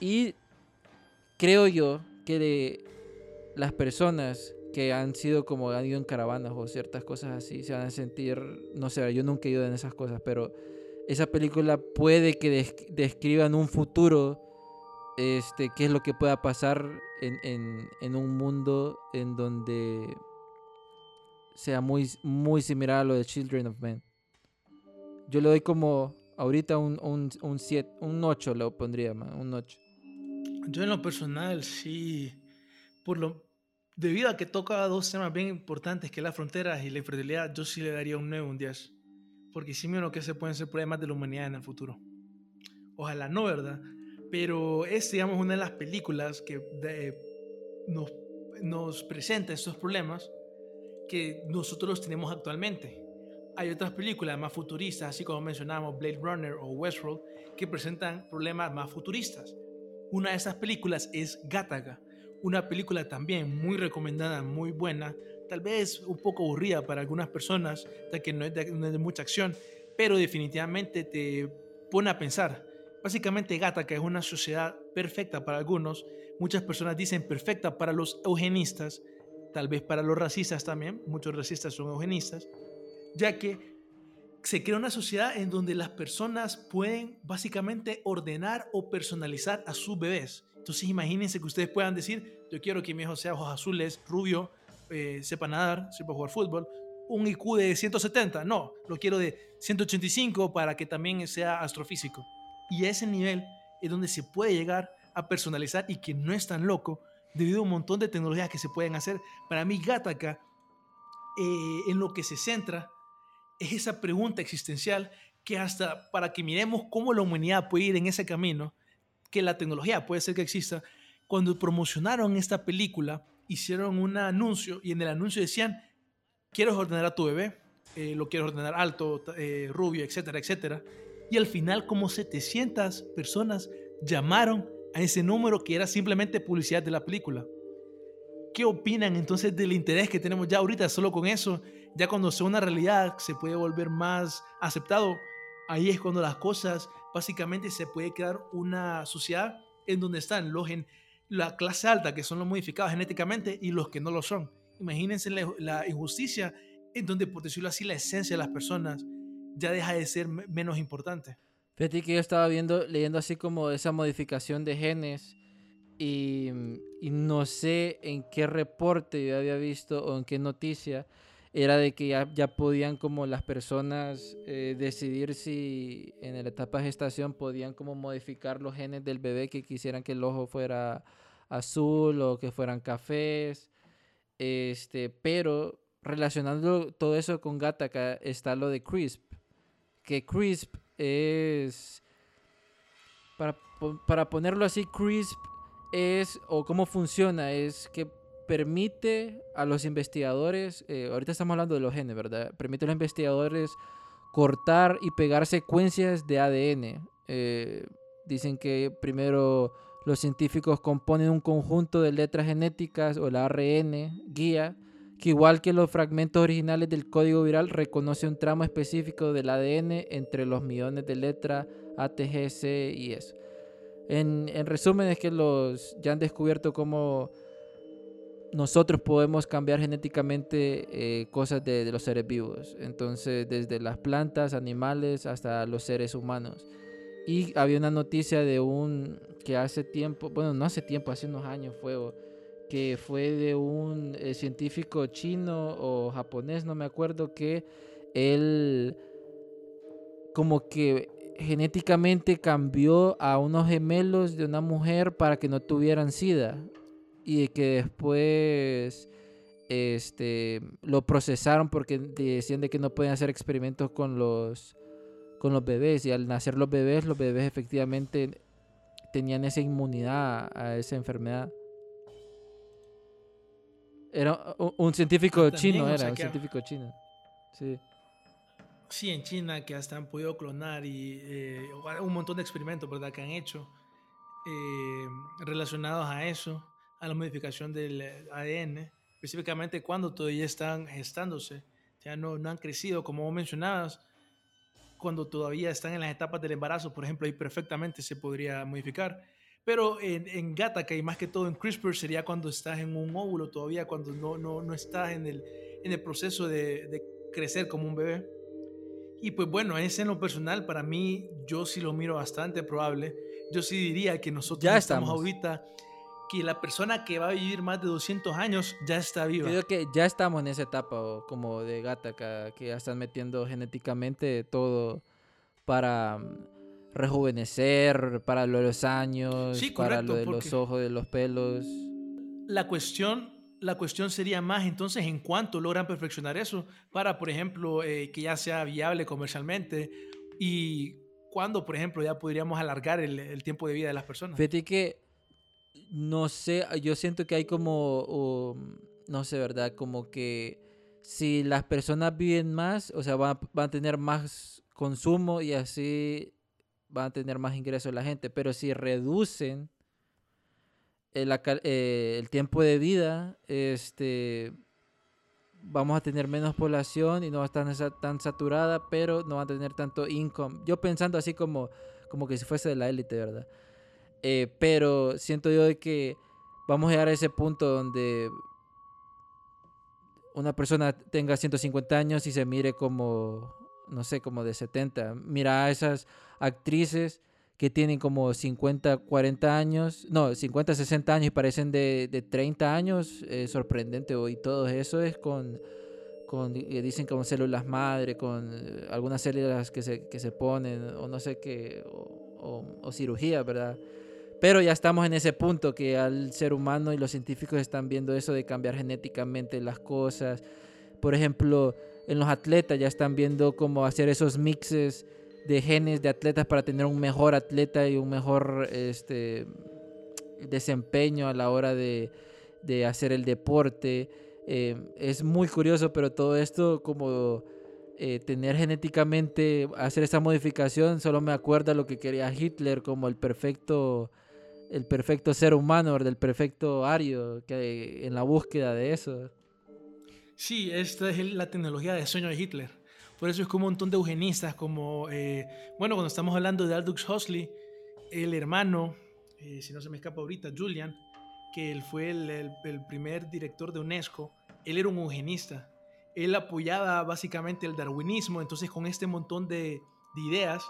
A: y, creo yo que las personas que han sido como han ido en caravanas o ciertas cosas así se van a sentir, no sé, yo nunca he ido en esas cosas, pero esa película puede que describa en un futuro este, qué es lo que pueda pasar en, un mundo en donde sea muy, muy similar a lo de Children of Men. Yo le doy como ahorita un, un, un, un 8 lo pondría, un 8.
B: Yo en lo personal sí, por lo, debido a que toca dos temas bien importantes que las fronteras y la infertilidad, yo sí le daría un 9, un 10 porque sí me que se pueden ser problemas de la humanidad en el futuro. Ojalá no, ¿verdad? Pero es, digamos, una de las películas que nos, nos presenta estos problemas que nosotros tenemos actualmente. Hay otras películas más futuristas, así como mencionamos Blade Runner o Westworld, que presentan problemas más futuristas. Una de esas películas es Gattaca, una película también muy recomendada, muy buena, tal vez un poco aburrida para algunas personas, ya que no es, de, mucha acción, pero definitivamente te pone a pensar. Básicamente Gata, que es una sociedad perfecta para algunos, muchas personas dicen perfecta para los eugenistas, tal vez para los racistas también, muchos racistas son eugenistas, ya que se crea una sociedad en donde las personas pueden básicamente ordenar o personalizar a sus bebés. Entonces imagínense que ustedes puedan decir, yo quiero que mi hijo sea ojos azules, rubio, eh, sepa nadar, sepa jugar fútbol, un IQ de 170, no, lo quiero de 185 para que también sea astrofísico. Y a ese nivel es donde se puede llegar a personalizar y que no es tan loco debido a un montón de tecnologías que se pueden hacer. Para mí, Gattaca, eh, en lo que se centra, es esa pregunta existencial que hasta para que miremos cómo la humanidad puede ir en ese camino, que la tecnología puede ser que exista. Cuando promocionaron esta película, hicieron un anuncio y en el anuncio decían, ¿quieres ordenar a tu bebé? Eh, lo quieres ordenar alto, eh, rubio, etcétera, etcétera. Y al final como 700 personas llamaron a ese número que era simplemente publicidad de la película. ¿Qué opinan entonces del interés que tenemos ya ahorita solo con eso? Ya cuando sea una realidad se puede volver más aceptado. Ahí es cuando las cosas, básicamente se puede crear una sociedad en donde están los en la clase alta, que son los modificados genéticamente, y los que no lo son. Imagínense la, injusticia en donde, por decirlo así, la esencia de las personas ya deja de ser menos importante.
A: Fíjate que yo estaba viendo, leyendo así como esa modificación de genes y, y, no sé en qué reporte yo había visto o en qué noticia era de que ya, ya podían como las personas eh, decidir si en la etapa de gestación podían como modificar los genes del bebé que quisieran que el ojo fuera azul o que fueran cafés. Este, pero relacionando todo eso con Gattaca está lo de CRISP. Que CRISP es. Para, para ponerlo así, CRISP es. O cómo funciona, es que permite a los investigadores. Eh, ahorita estamos hablando de los genes, ¿verdad? Permite a los investigadores cortar y pegar secuencias de ADN. Eh, dicen que primero los científicos componen un conjunto de letras genéticas o la ARN guía que igual que los fragmentos originales del código viral, reconoce un tramo específico del ADN entre los millones de letras A, T, G, C y eso. En, en resumen es que los ya han descubierto cómo nosotros podemos cambiar genéticamente eh, cosas de, de, los seres vivos. Entonces, desde las plantas, animales, hasta los seres humanos. Y había una noticia de un que hace tiempo, bueno, no hace tiempo, hace unos años fue que fue de un eh, científico chino o japonés, no me acuerdo, que él como que genéticamente cambió a unos gemelos de una mujer para que no tuvieran sida y que después este lo procesaron porque decían de que no pueden hacer experimentos con los con los bebés y al nacer los bebés los bebés efectivamente tenían esa inmunidad a esa enfermedad era un, científico chino, era un científico chino. Sí.
B: Sí, en China que hasta han podido clonar y eh, un montón de experimentos, ¿verdad? Que han hecho eh, relacionados a eso, a la modificación del ADN, específicamente cuando todavía están gestándose, ya no, no han crecido, como vos mencionabas, cuando todavía están en las etapas del embarazo, por ejemplo, ahí perfectamente se podría modificar. Pero en, en Gattaca y más que todo en CRISPR sería cuando estás en un óvulo todavía, cuando no, no, no estás en el, en el proceso de, de, crecer como un bebé. Y pues bueno, ese en lo personal, para mí, yo sí lo miro bastante probable. Yo sí diría que nosotros
A: ya
B: estamos, ahorita, que la persona que va a vivir más de 200 años ya está viva.
A: Creo que ya estamos en esa etapa como de Gattaca, que ya están metiendo genéticamente todo para rejuvenecer, para lo de los años,
B: sí,
A: para lo de los ojos, de los pelos.
B: La cuestión, la cuestión sería más entonces en cuánto logran perfeccionar eso para, por ejemplo, eh, que ya sea viable comercialmente y cuándo, por ejemplo, ya podríamos alargar el, el, tiempo de vida de las personas.
A: Fíjate que, no sé, yo siento que hay como, um, no sé, ¿verdad? Como que si las personas viven más, o sea, van, van a tener más consumo y así van a tener más ingresos la gente, pero si reducen el, eh, el, tiempo de vida, este, vamos a tener menos población y no va a estar tan saturada, pero no va a tener tanto income. Yo pensando así como, como que si fuese de la élite, ¿verdad? Eh, pero siento yo de que vamos a llegar a ese punto donde una persona tenga 150 años y se mire como, no sé, como de 70. Mira a esas actrices que tienen como 50, 40 años, no, 50, 60 años y parecen de, de 30 años, eh, sorprendente. Y todo eso es con, con eh, dicen como células madre, con eh, algunas células que se, que se ponen, o no sé qué, o, o, o cirugía, ¿verdad? Pero ya estamos en ese punto que al ser humano y los científicos están viendo eso de cambiar genéticamente las cosas. Por ejemplo, en los atletas ya están viendo cómo hacer esos mixes de genes de atletas para tener un mejor atleta y un mejor este, desempeño a la hora de, hacer el deporte. Eh, es muy curioso, pero todo esto como eh, tener genéticamente, hacer esa modificación, solo me acuerda lo que quería Hitler como el perfecto, el perfecto ser humano, del perfecto ario, que en la búsqueda de eso.
B: Sí, esta es la tecnología de sueño de Hitler. Por eso es como un montón de eugenistas, como, eh, bueno, cuando estamos hablando de Aldous Huxley, el hermano, si no se me escapa ahorita, Julian, que él fue el, el, primer director de UNESCO, él era un eugenista. Él apoyaba básicamente el darwinismo, entonces con este montón de, de ideas,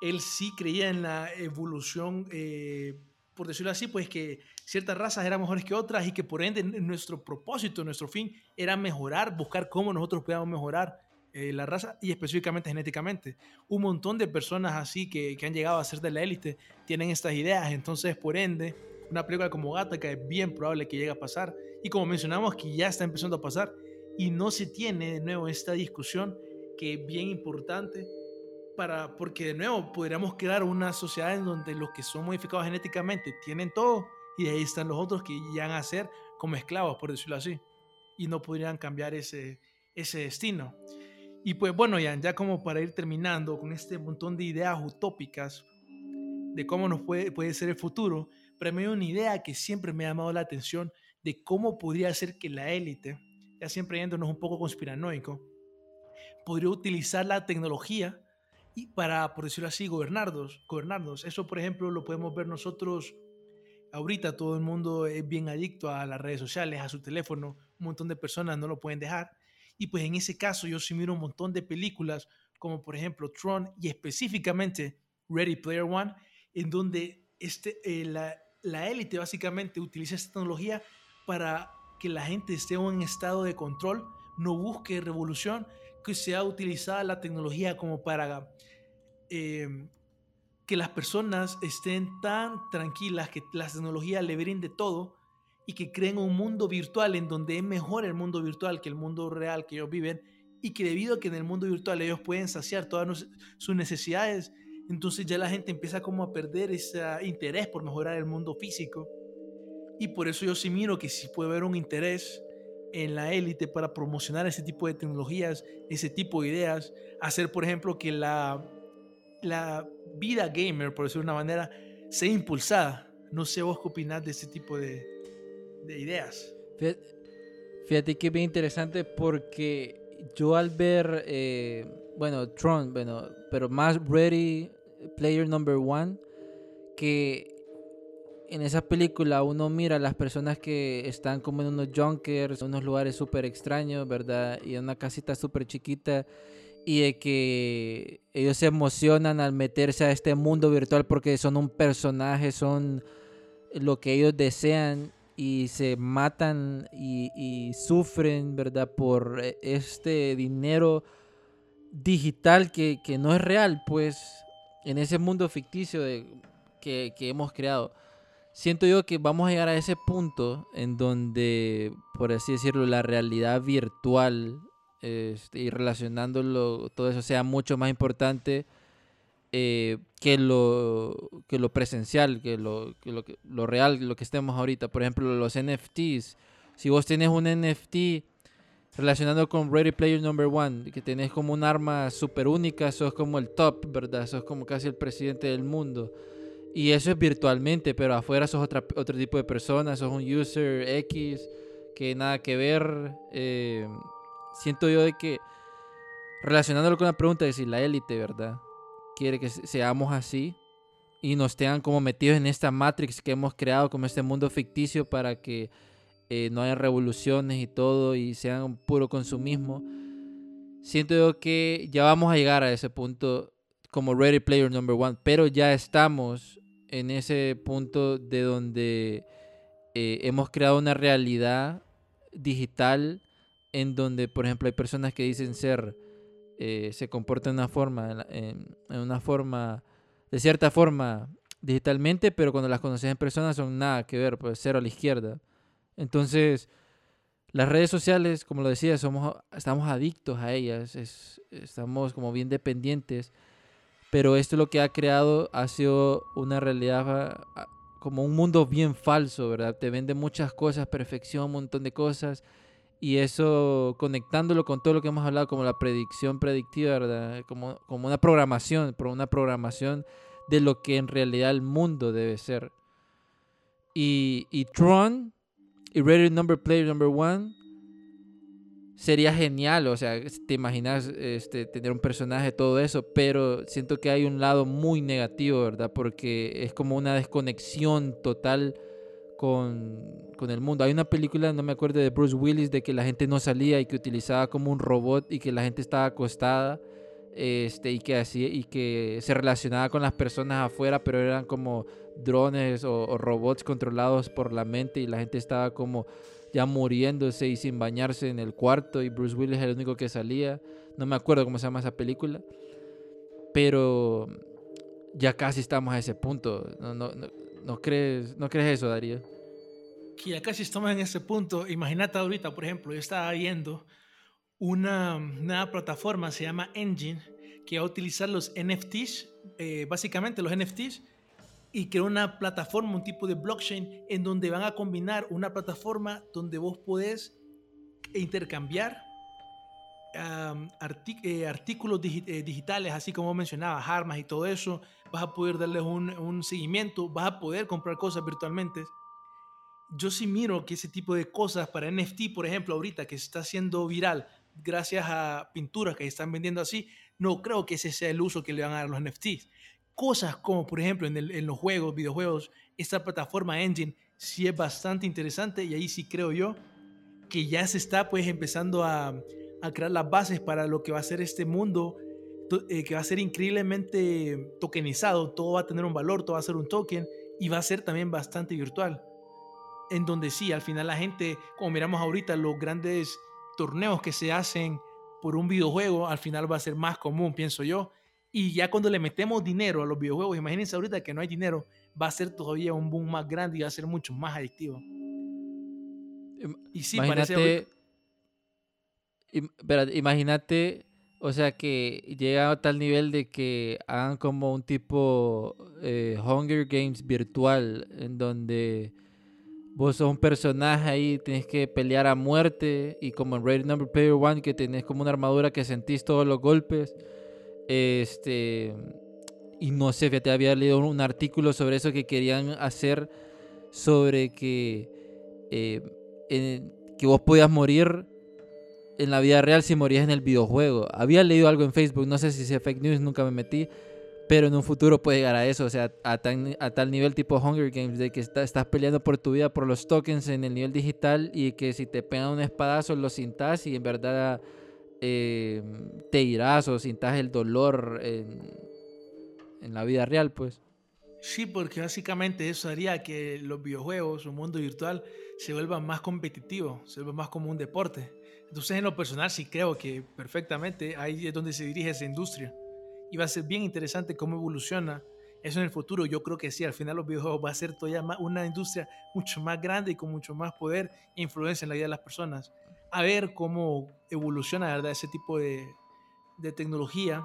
B: él sí creía en la evolución, eh, por decirlo así, pues que ciertas razas eran mejores que otras y que por ende nuestro propósito, nuestro fin era mejorar, buscar cómo nosotros podíamos mejorar eh, la raza y específicamente genéticamente. Un montón de personas así que, que han llegado a ser de la élite tienen estas ideas, entonces por ende una película como Gattaca es bien probable que llegue a pasar. Y como mencionamos, que ya está empezando a pasar. Y no se tiene de nuevo esta discusión que es bien importante para, porque de nuevo podríamos crear una sociedad en donde los que son modificados genéticamente tienen todo y ahí están los otros que llegan a ser como esclavos, por decirlo así, y no podrían cambiar ese, ese destino. Y pues bueno, ya, ya como para ir terminando con este montón de ideas utópicas de cómo nos puede, puede ser el futuro, pero me dio una idea que siempre me ha llamado la atención de cómo podría ser que la élite, ya siempre yéndonos un poco conspiranoico, podría utilizar la tecnología y para, por decirlo así, gobernarnos, gobernarnos. Eso, por ejemplo, lo podemos ver nosotros ahorita. Todo el mundo es bien adicto a las redes sociales, a su teléfono. Un montón de personas no lo pueden dejar. Y pues en ese caso yo sí miro un montón de películas, como por ejemplo Tron y específicamente Ready Player One, en donde este, eh, la, la élite básicamente utiliza esta tecnología para que la gente esté en un estado de control, no busque revolución, que sea utilizada la tecnología como para eh, que las personas estén tan tranquilas, que la tecnología le brinde todo y que creen un mundo virtual en donde es mejor el mundo virtual que el mundo real que ellos viven y que debido a que en el mundo virtual ellos pueden saciar todas sus necesidades entonces ya la gente empieza como a perder ese interés por mejorar el mundo físico. Y por eso yo sí miro que sí puede haber un interés en la élite para promocionar ese tipo de tecnologías, ese tipo de ideas, hacer por ejemplo que la, la vida gamer, por decirlo de una manera, sea impulsada. No sé vos qué opinás de ese tipo de, de ideas.
A: Fíjate, que es bien interesante porque yo al ver, eh, bueno, Tron, bueno, pero más Ready Player Number One, que en esa película uno mira a las personas que están como en unos junkers, unos lugares súper extraños, ¿verdad? Y en una casita súper chiquita. Y de que ellos se emocionan al meterse a este mundo virtual porque son un personaje, son lo que ellos desean y se matan y, sufren, ¿verdad? Por este dinero digital que, no es real, pues en ese mundo ficticio que, hemos creado. Siento yo que vamos a llegar a ese punto en donde, por así decirlo, la realidad virtual este, y relacionándolo, todo eso sea mucho más importante eh, que, lo, que lo presencial, que lo, que lo, real, lo que estemos ahorita. Por ejemplo, los NFTs. Si vos tenés un NFT relacionando con Ready Player Number One, que tenés como un arma súper única, sos como el top, ¿verdad? Sos como casi el presidente del mundo. Y eso es virtualmente, pero afuera sos otra, otro tipo de persona, sos un user X, que nada que ver. Eh, siento yo de que, relacionándolo con la pregunta de si la élite, ¿verdad? Quiere que seamos así y nos tengan como metidos en esta matrix que hemos creado, como este mundo ficticio para que eh, no haya revoluciones y todo y sean puro consumismo. Siento yo que ya vamos a llegar a ese punto como Ready Player Number One, pero ya estamos en ese punto de donde eh, hemos creado una realidad digital en donde, por ejemplo, hay personas que dicen ser, eh, se comportan de una forma, en, una forma, de cierta forma, digitalmente, pero cuando las conoces en persona son nada que ver, pues cero a la izquierda. Entonces, las redes sociales, como lo decía, somos, estamos adictos a ellas, estamos como bien dependientes. Pero esto lo que ha creado ha sido una realidad ah, como un mundo bien falso, ¿verdad? Te vende muchas cosas, perfección, un montón de cosas. Y eso conectándolo con todo lo que hemos hablado, como la predicción predictiva, ¿verdad? Como, como una programación, pero una programación de lo que en realidad el mundo debe ser. Y, y Tron y Ready Number Player Number One sería genial, o sea, te imaginas este, tener un personaje, todo eso, pero siento que hay un lado muy negativo, ¿verdad? Porque es como una desconexión total con, con, el mundo. Hay una película, no me acuerdo, de Bruce Willis, de que la gente no salía y que utilizaba como un robot y que la gente estaba acostada este, y, que así, y que se relacionaba con las personas afuera, pero eran como drones o, robots controlados por la mente y la gente estaba como ya muriéndose y sin bañarse en el cuarto y Bruce Willis era el único que salía. No me acuerdo cómo se llama esa película, pero ya casi estamos a ese punto. ¿No, no, no, crees, ¿no crees eso, Darío?
B: Que ya casi estamos en ese punto. Imagínate ahorita, por ejemplo, yo estaba viendo una nueva plataforma, se llama Engine, que va a utilizar los NFTs, eh, básicamente los NFTs, y creó una plataforma, un tipo de blockchain, en donde van a combinar una plataforma donde vos podés intercambiar eh, artículos eh, digitales, así como mencionabas, armas y todo eso. Vas a poder darles un, un seguimiento, vas a poder comprar cosas virtualmente yo sí miro que ese tipo de cosas para NFT, por ejemplo, ahorita que se está haciendo viral, gracias a pinturas que están vendiendo así, no creo que ese sea el uso que le van a dar los NFTs. Cosas como, por ejemplo, en, los juegos, videojuegos, esta plataforma Engine sí es bastante interesante y ahí sí creo yo que ya se está pues empezando a, crear las bases para lo que va a ser este mundo eh, que va a ser increíblemente tokenizado, todo va a tener un valor, todo va a ser un token y va a ser también bastante virtual. En donde sí, al final la gente, como miramos ahorita, los grandes torneos que se hacen por un videojuego, al final va a ser más común, pienso yo. Y ya cuando le metemos dinero a los videojuegos, imagínense ahorita que no hay dinero, va a ser todavía un boom más grande y va a ser mucho más adictivo.
A: Y sí, imagínate, imagínate, o sea, que llega a tal nivel de que hagan como un tipo eh, Hunger Games virtual, en donde vos sos un personaje ahí, tienes que pelear a muerte y como en Raid Number Player One que tenés como una armadura que sentís todos los golpes. Este y no sé, te había leído un artículo sobre eso que querían hacer sobre que eh, que vos podías morir en la vida real si morías en el videojuego. Había leído algo en Facebook, no sé si sea fake news, nunca me metí, pero en un futuro puede llegar a eso, o sea, a, a tal nivel tipo Hunger Games, de que estás peleando por tu vida, por los tokens en el nivel digital y que si te pegan un espadazo lo sintas y en verdad eh, te irás o sintas el dolor en, en la vida real, pues.
B: Sí, porque básicamente eso haría que los videojuegos, un mundo virtual, se vuelvan más competitivos, se vuelvan más como un deporte. Entonces, en lo personal, sí creo que perfectamente ahí es donde se dirige esa industria y va a ser bien interesante cómo evoluciona eso en el futuro. Yo creo que sí, al final los videojuegos va a ser todavía una industria mucho más grande y con mucho más poder e influencia en la vida de las personas. A ver cómo evoluciona, ¿verdad? Ese tipo de, de tecnología.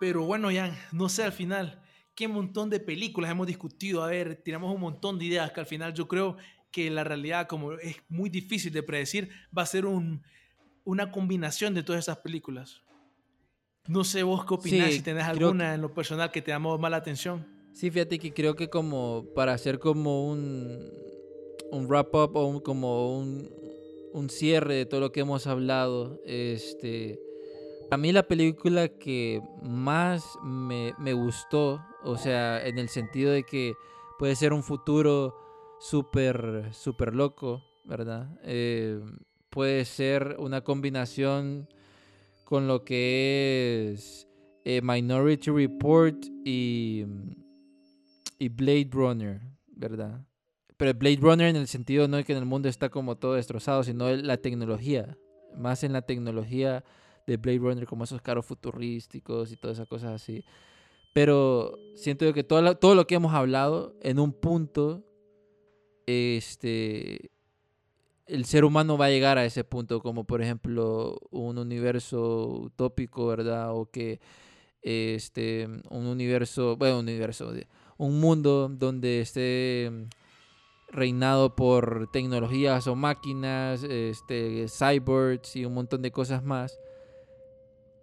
B: Pero bueno, ya no sé al final qué montón de películas hemos discutido. A ver, tiramos un montón de ideas que al final yo creo que la realidad, como es muy difícil de predecir, va a ser un, una combinación de todas esas películas. No sé vos qué opinás, si tenés alguna en lo personal que te llamó mala atención.
A: Sí, fíjate que creo que como para hacer como un, un wrap up o como un, un, cierre de todo lo que hemos hablado, este, a mí la película que más me, me gustó, o sea, en el sentido de que puede ser un futuro súper, súper loco, ¿verdad? Eh, puede ser una combinación con lo que es eh, Minority Report y, y Blade Runner, ¿verdad? Pero Blade Runner en el sentido no de que en el mundo está como todo destrozado, sino la tecnología, más en la tecnología de Blade Runner, como esos carros futurísticos y todas esas cosas así. Pero siento que todo todo lo que hemos hablado en un punto este, el ser humano va a llegar a ese punto, como por ejemplo un universo utópico, ¿verdad? O que este, un universo, bueno, un universo, un mundo donde esté reinado por tecnologías o máquinas, este, cyborgs y un montón de cosas más.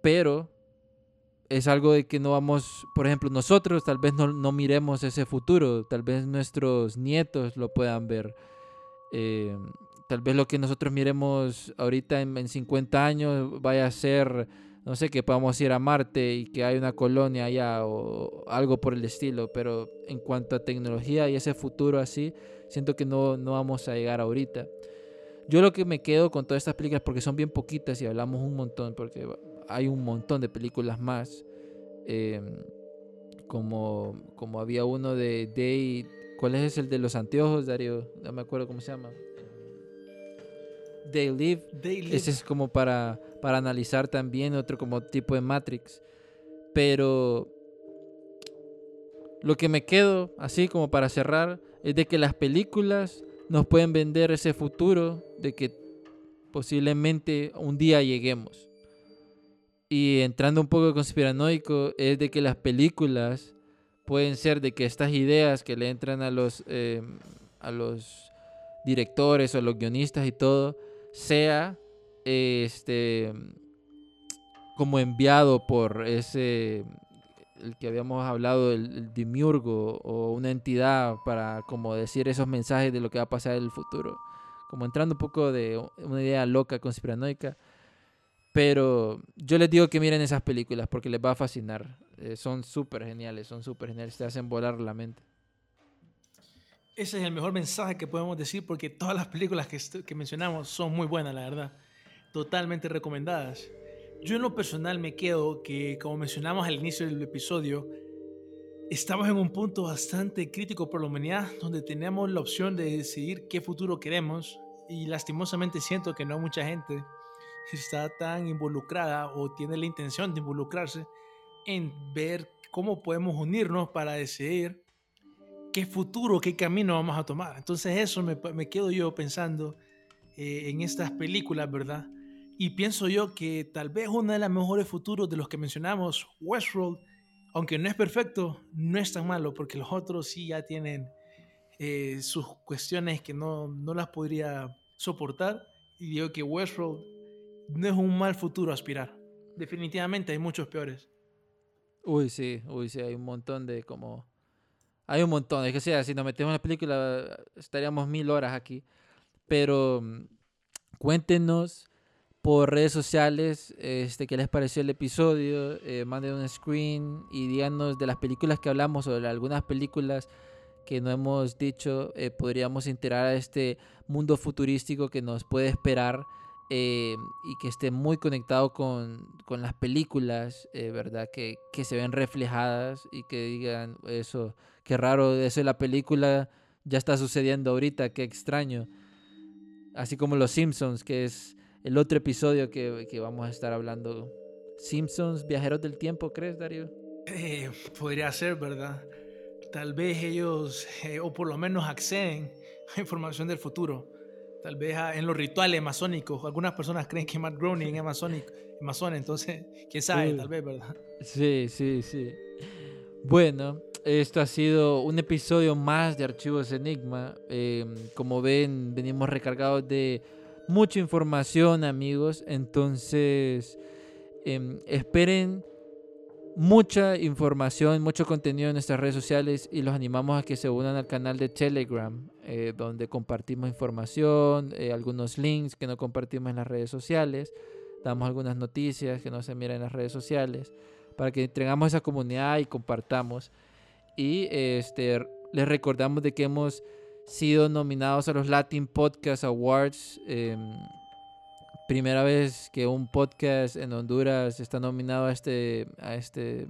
A: Pero es algo de que no vamos, por ejemplo, nosotros tal vez no, miremos ese futuro, tal vez nuestros nietos lo puedan ver. Eh, tal vez lo que nosotros miremos ahorita en, en, 50 años vaya a ser, no sé, que podamos ir a Marte y que hay una colonia allá o algo por el estilo, pero en cuanto a tecnología y ese futuro así, siento que no, no vamos a llegar ahorita. Yo lo que me quedo con todas estas películas, porque son bien poquitas y hablamos un montón, porque hay un montón de películas más. Em, como, como había uno de Day. ¿Cuál es el de los anteojos, Darío? No me acuerdo cómo se llama. Day Live. Ese es como para, para analizar también otro como tipo de Matrix. Pero lo que me quedo, así como para cerrar, es de que las películas nos pueden vender ese futuro de que posiblemente un día lleguemos. Y entrando un poco conspiranoico, es de que las películas pueden ser de que estas ideas que le entran a los, eh, a los directores o los guionistas y todo, sea este como enviado por ese el que habíamos hablado el, el demiurgo o una entidad para como decir esos mensajes de lo que va a pasar en el futuro como entrando un poco de una idea loca conspiranoica pero yo les digo que miren esas películas porque les va a fascinar. Eh, son súper geniales, son súper geniales, te hacen volar la mente.
B: Ese es el mejor mensaje que podemos decir porque todas las películas que, que mencionamos son muy buenas, la verdad. Totalmente recomendadas. Yo en lo personal me quedo que, como mencionamos al inicio del episodio, estamos en un punto bastante crítico por la humanidad donde tenemos la opción de decidir qué futuro queremos y lastimosamente siento que no mucha gente está tan involucrada o tiene la intención de involucrarse en ver cómo podemos unirnos para decidir qué futuro, qué camino vamos a tomar. Entonces eso me, me quedo yo pensando eh, en estas películas, ¿verdad? Y pienso yo que tal vez uno de los mejores futuros de los que mencionamos, Westworld, aunque no es perfecto, no es tan malo, porque los otros sí ya tienen eh, sus cuestiones que no, no las podría soportar. Y digo que Westworld no es un mal futuro aspirar. Definitivamente hay muchos peores.
A: Uy, sí, uy, sí, hay un montón de como... Hay un montón, es que sea, si nos metemos en la película estaríamos mil horas aquí. Pero mm, cuéntenos por redes sociales este, qué les pareció el episodio, eh, manden un screen y díganos de las películas que hablamos o de algunas películas que no hemos dicho, eh, podríamos integrar a este mundo futurístico que nos puede esperar eh, y que esté muy conectado con, con las películas, ¿verdad? Que, que, se ven reflejadas y que digan eso, qué raro, eso de la película ya está sucediendo ahorita, qué extraño. Así como Los Simpsons, que es el otro episodio que, que vamos a estar hablando. Simpsons, viajeros del tiempo, ¿crees, Darío?
B: Eh, podría ser, ¿verdad? Tal vez ellos, o por lo menos acceden a información del futuro Tal vez en los rituales masónicos. Algunas personas creen que Matt Groening es masónico, masón, entonces, quién sabe, tal vez, ¿verdad?
A: Sí, sí, sí. Bueno, esto ha sido un episodio más de Archivos Enigma. Em, como ven, venimos recargados de mucha información, amigos. Entonces, em, esperen mucha información, mucho contenido en nuestras redes sociales y los animamos a que se unan al canal de Telegram, eh, donde compartimos información, eh, algunos links que no compartimos en las redes sociales, damos algunas noticias que no se miran en las redes sociales, para que entregamos esa comunidad y compartamos. Y este, les recordamos de que hemos sido nominados a los Latin Podcast Awards. Em, primera vez que un podcast en Honduras está nominado a este, a este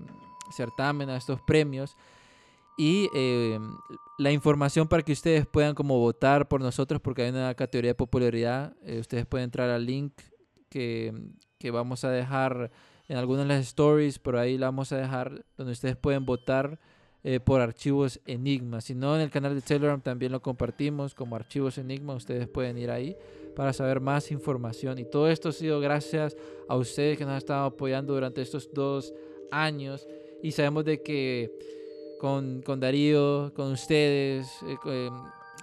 A: certamen, a estos premios. Y eh, la información para que ustedes puedan como votar por nosotros, porque hay una categoría de popularidad, eh, ustedes pueden entrar al link que, que, vamos a dejar en algunas de las stories, por ahí la vamos a dejar, donde ustedes pueden votar eh, por archivos Enigma. Si no, en el canal de Telegram también lo compartimos como archivos Enigma, ustedes pueden ir ahí para saber más información. Y todo esto ha sido gracias a ustedes que nos han estado apoyando durante estos dos años y sabemos de que con, con Darío, con ustedes, eh, con, eh,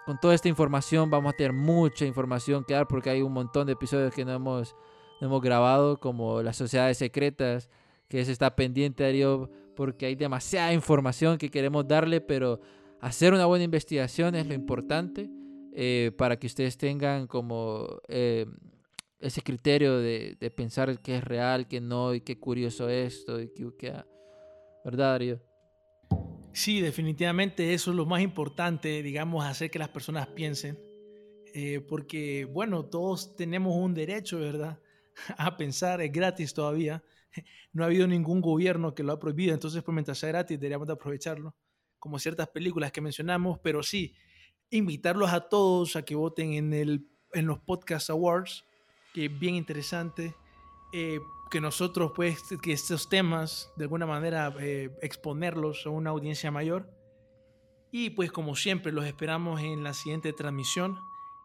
A: con toda esta información vamos a tener mucha información que dar porque hay un montón de episodios que no hemos, no hemos grabado como las sociedades secretas que se está pendiente Darío porque hay demasiada información que queremos darle pero hacer una buena investigación es lo importante eh, para que ustedes tengan como eh, ese criterio de, de pensar qué es real, qué no, y qué curioso esto, y qué, qué- ¿verdad, Darío?
B: Sí, definitivamente eso es lo más importante, digamos, hacer que las personas piensen. Eh, porque, bueno, todos tenemos un derecho, ¿verdad? A pensar, es gratis todavía. No ha habido ningún gobierno que lo ha prohibido, entonces, pues mientras sea gratis, deberíamos de aprovecharlo. Como ciertas películas que mencionamos, pero sí, invitarlos a todos a que voten en, el, en los Podcast Awards, que es bien interesante. eh, que nosotros, pues, que estos temas, de alguna manera, eh, exponerlos a una audiencia mayor. Y pues, como siempre, los esperamos en la siguiente transmisión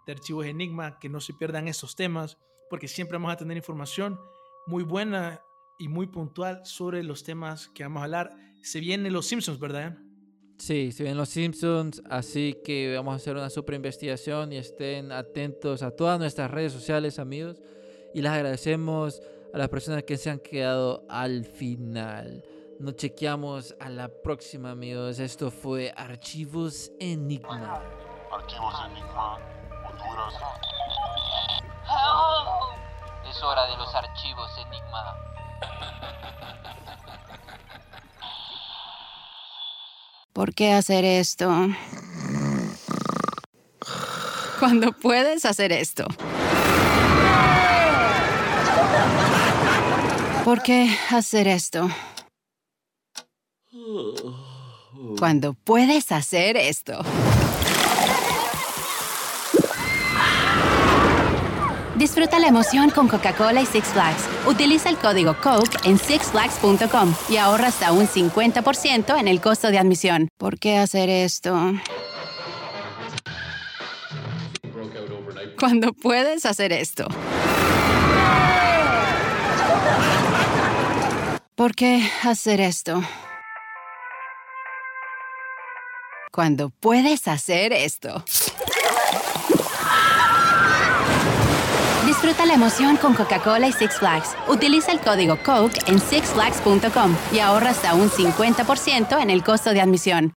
B: de Archivos Enigma, que no se pierdan estos temas, porque siempre vamos a tener información muy buena y muy puntual sobre los temas que vamos a hablar. Se vienen los Simpsons, ¿verdad?
A: Sí, se ven los Simpsons, así que vamos a hacer una super investigación y estén atentos a todas nuestras redes sociales, amigos. Y les agradecemos a las personas que se han quedado al final. Nos chequeamos a la próxima, amigos. Esto fue Archivos Enigma.
G: Archivos Enigma, Honduras.
A: Es hora de los archivos Enigma.
F: ¿Por qué hacer esto? Cuando puedes hacer esto. ¿Por qué hacer esto? Cuando puedes hacer esto. Disfruta la emoción con Coca-Cola y Six Flags. Utiliza el código COKE en sixflags.com y ahorra hasta un 50% en el costo de admisión. ¿Por qué hacer esto? Cuando puedes hacer esto. ¿Por qué hacer esto? Cuando puedes hacer esto. Disfruta la emoción con Coca-Cola y Six Flags. Utiliza el código COKE en sixflags.com y ahorra hasta un 50% en el costo de admisión.